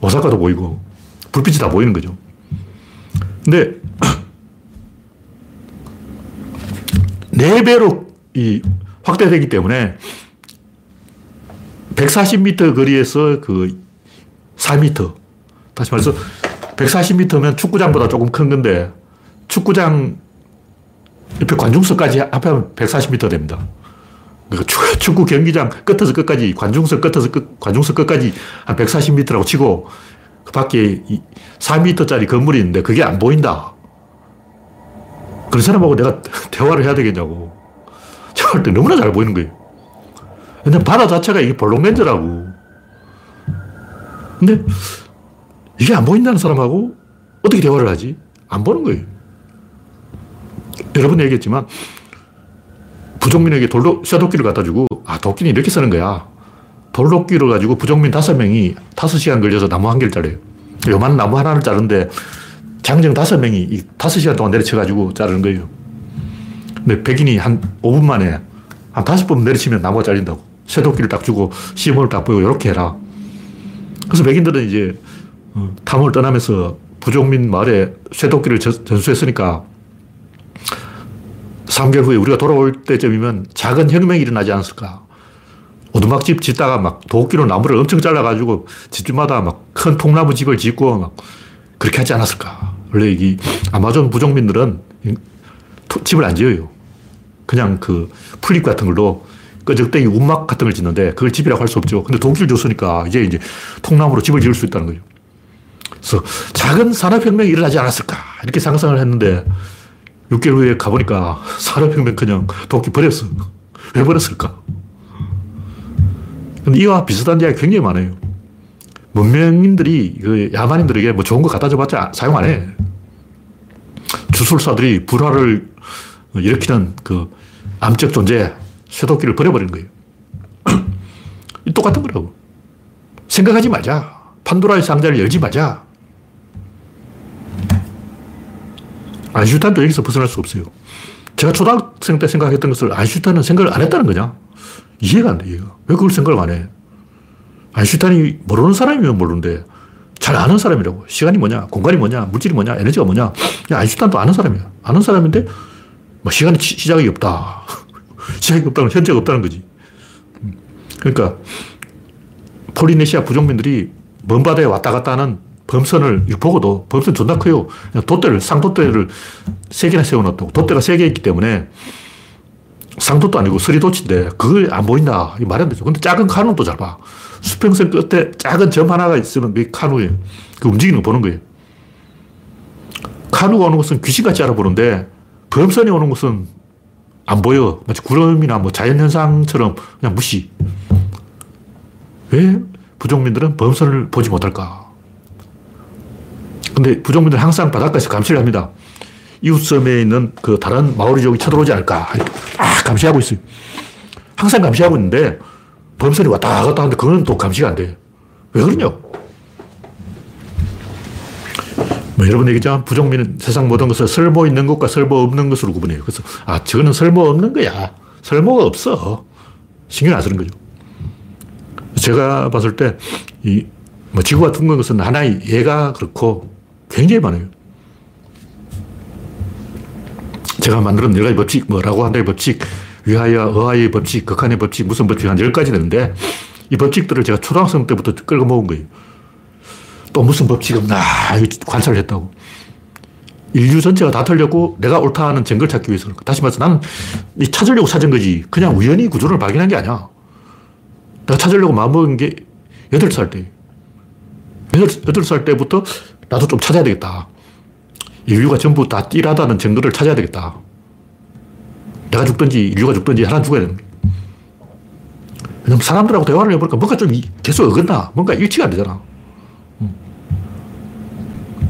오사카도 보이고 불빛이 다 보이는 거죠. 근데 <clears throat> 네 배로 이 확대되기 때문에 140m 거리에서 그 4m. 다시 말해서 140m면 축구장보다 조금 큰 건데 축구장 옆에 관중석까지 합하면 140m 됩니다. 그러니까 축구 경기장 끝에서 끝까지 관중석 끝에서 끝, 관중석 끝까지 한 140m라고 치고 그 밖에 4m짜리 건물이 있는데 그게 안 보인다. 그런 사람하고 내가 <laughs> 대화를 해야 되겠냐고. 제가 볼 때 너무나 잘 보이는 거예요. 근데 바다 자체가 이게 볼록렌즈라고. 근데 이게 안 보인다는 사람하고 어떻게 대화를 하지? 안 보는 거예요. 여러 번 얘기했지만 부종민에게 돌로, 쇠도끼를 갖다 주고 아, 도끼는 이렇게 쓰는 거야. 돌도끼를 가지고 부종민 다섯 명이 다섯 시간 걸려서 나무 한 개를 자르요. 요만 나무 하나를 자르는데 장정 다섯 명이 다섯 시간 동안 내려쳐가지고 자르는 거예요. 근데 백인이 한 5분 만에 한 다섯 번 내리치면 나무가 잘린다고. 쇠도끼를 딱 주고 시험을 딱 보이고 이렇게 해라. 그래서 백인들은 이제 어, 탐을 떠나면서 부족민 마을에 쇠도끼를 전수했으니까 3개월 후에 우리가 돌아올 때쯤이면 작은 혁명이 일어나지 않았을까. 오두막집 짓다가 막 도끼로 나무를 엄청 잘라가지고 집집마다 막 큰 통나무 집을 짓고 막 그렇게 하지 않았을까. 원래 이 아마존 부족민들은 집을 안 지어요. 그냥 그 풀잎 같은 걸로 끄적대기 운막 같은 걸 짓는데 그걸 집이라고 할 수 없죠. 근데 독일 줬으니까 이제 이제 통나무로 집을 지을 수 있다는 거죠. 그래서 작은 산업혁명이 일어나지 않았을까 이렇게 상상을 했는데 6개월 후에 가보니까 산업혁명 그냥 도끼 버렸어. 왜 버렸을까? 근데 이와 비슷한 이야기 굉장히 많아요. 문명인들이 그 야만인들에게 뭐 좋은 거 갖다 줘봤자 사용 안 해. 주술사들이 불화를 일으키는 그 암적 존재, 쇠도끼를 버려버린 거예요. <clears throat> 똑같은 거라고. 생각하지 말자. 판도라의 상자를 열지 말자. 아인슈타인도 여기서 벗어날 수 없어요. 제가 초등학생 때 생각했던 것을 아인슈타인은 생각을 안 했다는 거냐? 이해가 안 돼, 이해가. 왜 그걸 생각을 안 해? 아인슈타인이 모르는 사람이면 모르는데 잘 아는 사람이라고. 시간이 뭐냐, 공간이 뭐냐, 물질이 뭐냐, 에너지가 뭐냐. 아인슈타인도 아는 사람이야. 아는 사람인데 뭐 시간이 시작이 없다. <laughs> 시작이 없다는 현재가 없다는 거지. 그러니까 폴리네시아 부족민들이 먼 바다에 왔다 갔다 하는 범선을 보고도 범선 존나 커요. 돛대를, 상돛대를 세 개나 세워놨다고. 돛대가 세 개 있기 때문에 상돛도 아니고 서리돛인데 그걸 안 보인다. 이 말이 안 되죠. 근데 작은 카누도 잘 봐. 수평선 끝에 작은 점 하나가 있으면 그게 카누예요. 그 움직이는 거 보는 거예요. 카누가 오는 것은 귀신같이 알아보는데 범선이 오는 것은 안 보여. 마치 구름이나 뭐 자연현상처럼 그냥 무시. 왜 부족민들은 범선을 보지 못할까? 근데 부족민들은 항상 바닷가에서 감시를 합니다. 이웃섬에 있는 그 다른 마오리족이 쳐들어오지 않을까. 아, 감시하고 있어요. 항상 감시하고 있는데 범선이 왔다 갔다 하는데 그건 또 감시가 안 돼. 왜 그러냐? 뭐 여러분 얘기했지만 부족민은 세상 모든 것을 설모 있는 것과 설모 없는 것으로 구분해요. 그래서 아, 저거는 설모 없는 거야. 설모가 없어. 신경 안 쓰는 거죠. 제가 봤을 때, 이, 뭐 지구가 둥근 것은 하나의 예가 그렇고 굉장히 많아요. 제가 만들은 여러 가지 법칙, 뭐 라고 한다의 법칙, 위하여, 어하의 법칙, 극한의 법칙, 무슨 법칙 한 10가지 되는데 이 법칙들을 제가 초등학생 때부터 끌고 모은 거예요. 또 무슨 법칙 없나 관찰을 했다고. 인류 전체가 다 틀렸고 내가 옳다 하는 증거를 찾기 위해서 다시 말해서 나는 찾으려고 찾은 거지. 그냥 우연히 구조를 발견한 게 아니야. 내가 찾으려고 마음먹은 게 8살 때. 8살 때부터 나도 좀 찾아야 되겠다. 인류가 전부 다 띠라다는 증거를 찾아야 되겠다. 내가 죽든지 인류가 죽든지 하나 죽어야 거야. 왜냐면 사람들하고 대화를 해보니까 뭔가 좀 계속 어긋나. 뭔가 일치가 안 되잖아.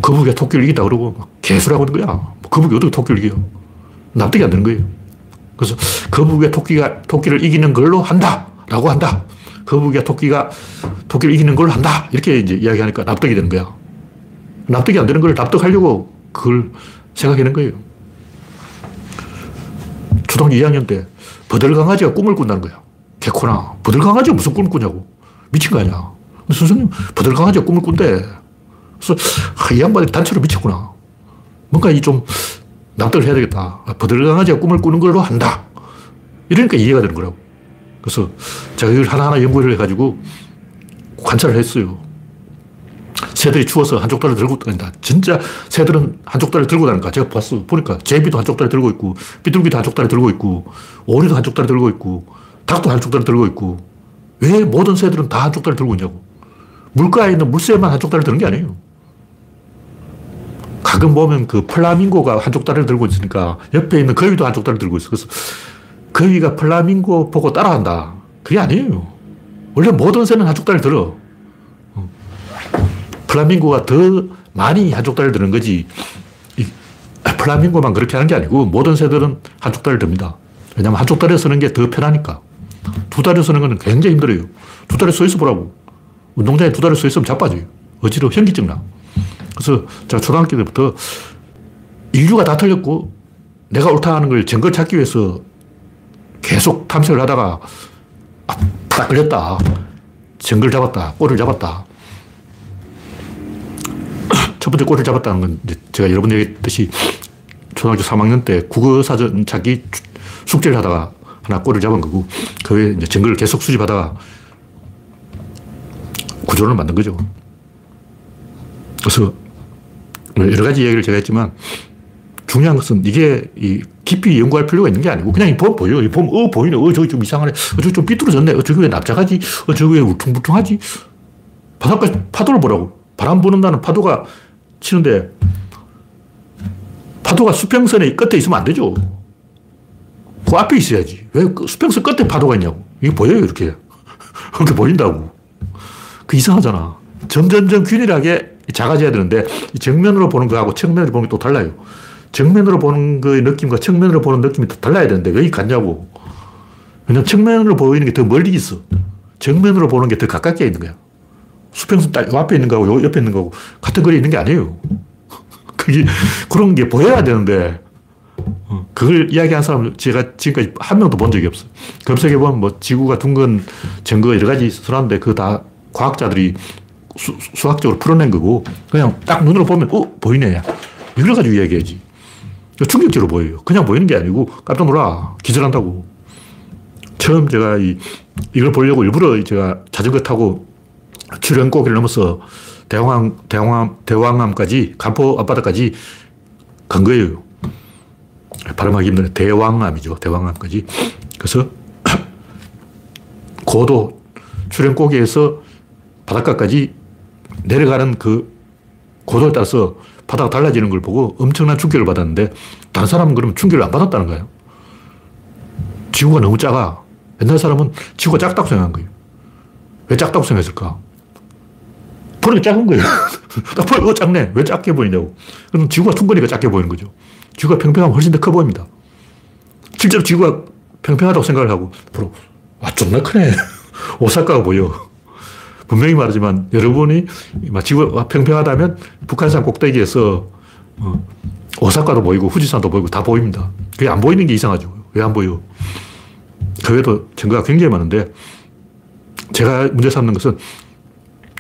거북이가 토끼를 이긴다 그러고 개수라고 하는 거야. 뭐 거북이 어떻게 토끼를 이겨? 납득이 안 되는 거예요. 그래서 거북이가 토끼가 토끼를 이기는 걸로 한다. 라고 한다. 거북이가 토끼가 토끼를 이기는 걸로 한다. 이렇게 이제 이야기하니까 납득이 되는 거야. 납득이 안 되는 걸 납득하려고 그걸 생각하는 거예요. 초등학교 2학년 때 버들강아지가 꿈을 꾼다는 거야. 개코나. 버들강아지가 무슨 꿈을 꾸냐고. 미친 거 아니야. 선생님, 버들강아지가 꿈을 꾼대. 그래서 아, 이 양반이 단체로 미쳤구나. 뭔가 이 좀 납득을 해야 되겠다. 아, 버들강아지가 꿈을 꾸는 걸로 한다. 이러니까 이해가 되는 거라고. 그래서 제가 이걸 하나하나 연구를 해가지고 관찰을 했어요. 새들이 추워서 한쪽 다리를 들고 다닌다. 진짜 새들은 한쪽 다리를 들고 다니까 제가 봤어. 보니까 제비도 한쪽 다리 들고 있고, 비둘기도 한쪽 다리 들고 있고, 오리도 한쪽 다리 들고 있고, 닭도 한쪽 다리 들고 있고, 왜 모든 새들은 다 한쪽 다리 들고 있냐고. 물가에 있는 물새만 한쪽 다리 드는 게 아니에요. 가끔 보면 그 플라밍고가 한쪽 다리를 들고 있으니까 옆에 있는 거위도 한쪽 다리를 들고 있어. 그래서 거위가 플라밍고 보고 따라한다. 그게 아니에요. 원래 모든 새는 한쪽 다리를 들어. 플라밍고가 더 많이 한쪽 다리를 드는 거지. 플라밍고만 그렇게 하는 게 아니고 모든 새들은 한쪽 다리를 듭니다. 왜냐면 한쪽 다리에 서는 게 더 편하니까. 두 다리에 서는 건 굉장히 힘들어요. 두 다리에 서 있어 보라고. 운동장에 두 다리에 서 있으면 자빠져요. 어지러워. 현기증 나. 그래서 제가 초등학교 때부터 인류가 다 틀렸고 내가 옳다 하는 걸 증거 찾기 위해서 계속 탐색을 하다가 아, 딱 걸렸다. 증거를 잡았다. 꼬리를 잡았다. 첫 번째 꼬리를 잡았다는 건 제가 여러 번 얘기했듯이 초등학교 3학년 때 국어사전 찾기 숙제를 하다가 하나 꼬리를 잡은 거고 그 외에 이제 증거를 계속 수집하다가 구조를 만든 거죠. 그래서 뭐 여러 가지 얘기를 제가 했지만 중요한 것은 이게 깊이 연구할 필요가 있는 게 아니고 그냥 보면 보여. 이 보면 어 보이네. 어 저기 좀 이상하네. 어 저기 좀 삐뚤어졌네. 어 저기 왜 납작하지? 어 저기 왜 울퉁불퉁하지? 바닷가 파도를 보라고. 바람 부는 나는 파도가 치는데 파도가 수평선의 끝에 있으면 안 되죠. 그 앞에 있어야지. 왜그 수평선 끝에 파도가 있냐고. 이게 보여요, 이렇게. <laughs> 그렇게 보인다고. 그 이상하잖아. 점점점 균일하게 작아져야 되는데 정면으로 보는 거하고 측면으로 보는 게 또 달라요. 정면으로 보는 거의 느낌과 측면으로 보는 느낌이 또 달라야 되는데 왜 같냐고. 왜냐면 측면으로 보이는 게 더 멀리 있어. 정면으로 보는 게 더 가깝게 있는 거야. 수평선 딱 앞에 있는 거하고 옆에 있는 거하고 같은 거리에 있는 게 아니에요. <laughs> 그게, 그런 게 보여야 되는데, 어, 그걸 이야기한 사람 제가 지금까지 한 명도 본 적이 없어요. 검색해보면 뭐 지구가 둥근 증거 여러 가지 써놨는데 그거 다 과학자들이 수, 수학적으로 풀어낸 거고 그냥 딱 눈으로 보면 어? 보이네. 이걸 가지고 이야기하지. 충격적으로 보여요. 그냥 보이는 게 아니고 깜짝 놀라. 기절한다고. 처음 제가 이, 이걸 보려고 일부러 제가 자전거 타고 출연고기를 넘어서 대왕암, 대왕암, 대왕암까지, 간포 앞바다까지 간 거예요. 발음하기 힘드네. 대왕암이죠. 대왕암까지. 그래서 <clears throat> 고도 출연고기에서 바닷가까지 내려가는 그 고도에 따라서 바다가 달라지는 걸 보고 엄청난 충격을 받았는데 다른 사람은 그러면 충격을 안 받았다는 거예요. 지구가 너무 작아. 옛날 사람은 지구가 작다고 생각한 거예요. 왜 작다고 생각했을까? 보니까 작은 거예요. <laughs> 딱 보니까 어, 작네. 왜 작게 보이냐고. 그럼 지구가 둥그니까 작게 보이는 거죠. 지구가 평평하면 훨씬 더 커 보입니다. 실제로 지구가 평평하다고 생각을 하고, 앞으로, 와, 존나 크네. <laughs> 오사카가 보여. 분명히 말하지만 여러분이 지구가 평평하다면 북한산 꼭대기에서 어, 오사카도 보이고 후지산도 보이고 다 보입니다. 그게 안 보이는 게 이상하죠. 왜 안 보여? 그 외에도 증거가 굉장히 많은데 제가 문제 삼는 것은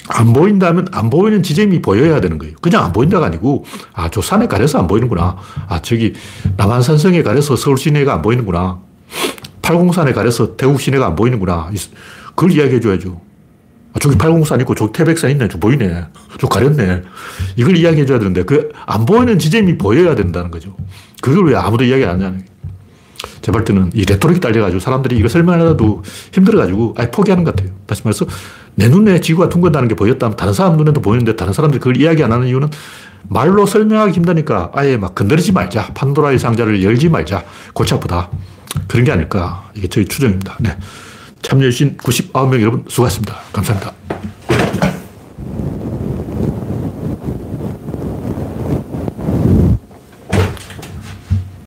안 보인다면 안 보이는 지점이 보여야 되는 거예요. 그냥 안 보인다가 아니고, 아, 저 산에 가려서 안 보이는구나. 아, 저기 남한산성에 가려서 서울 시내가 안 보이는구나. 팔공산에 가려서 대구 시내가 안 보이는구나. 그걸 이야기해 줘야죠. 아, 저기 팔공산 있고 저기 태백산 있네. 저 보이네. 저 가렸네. 이걸 이야기해 줘야 되는데 그 안 보이는 지점이 보여야 된다는 거죠. 그걸 왜 아무도 이야기 안 하냐는 제발 때는 이 레토릭이 딸려가지고 사람들이 이거 설명하려도 힘들어가지고 아예 포기하는 것 같아요. 다시 말해서 내 눈에 지구가 둥근다는 게 보였다면 다른 사람 눈에도 보이는데 다른 사람들이 그걸 이야기 안 하는 이유는 말로 설명하기 힘드니까 아예 막 건드리지 말자. 판도라의 상자를 열지 말자. 골치 아프다. 그런 게 아닐까. 이게 저희 추정입니다. 네. 참여해주신 99명 여러분 수고하셨습니다. 감사합니다.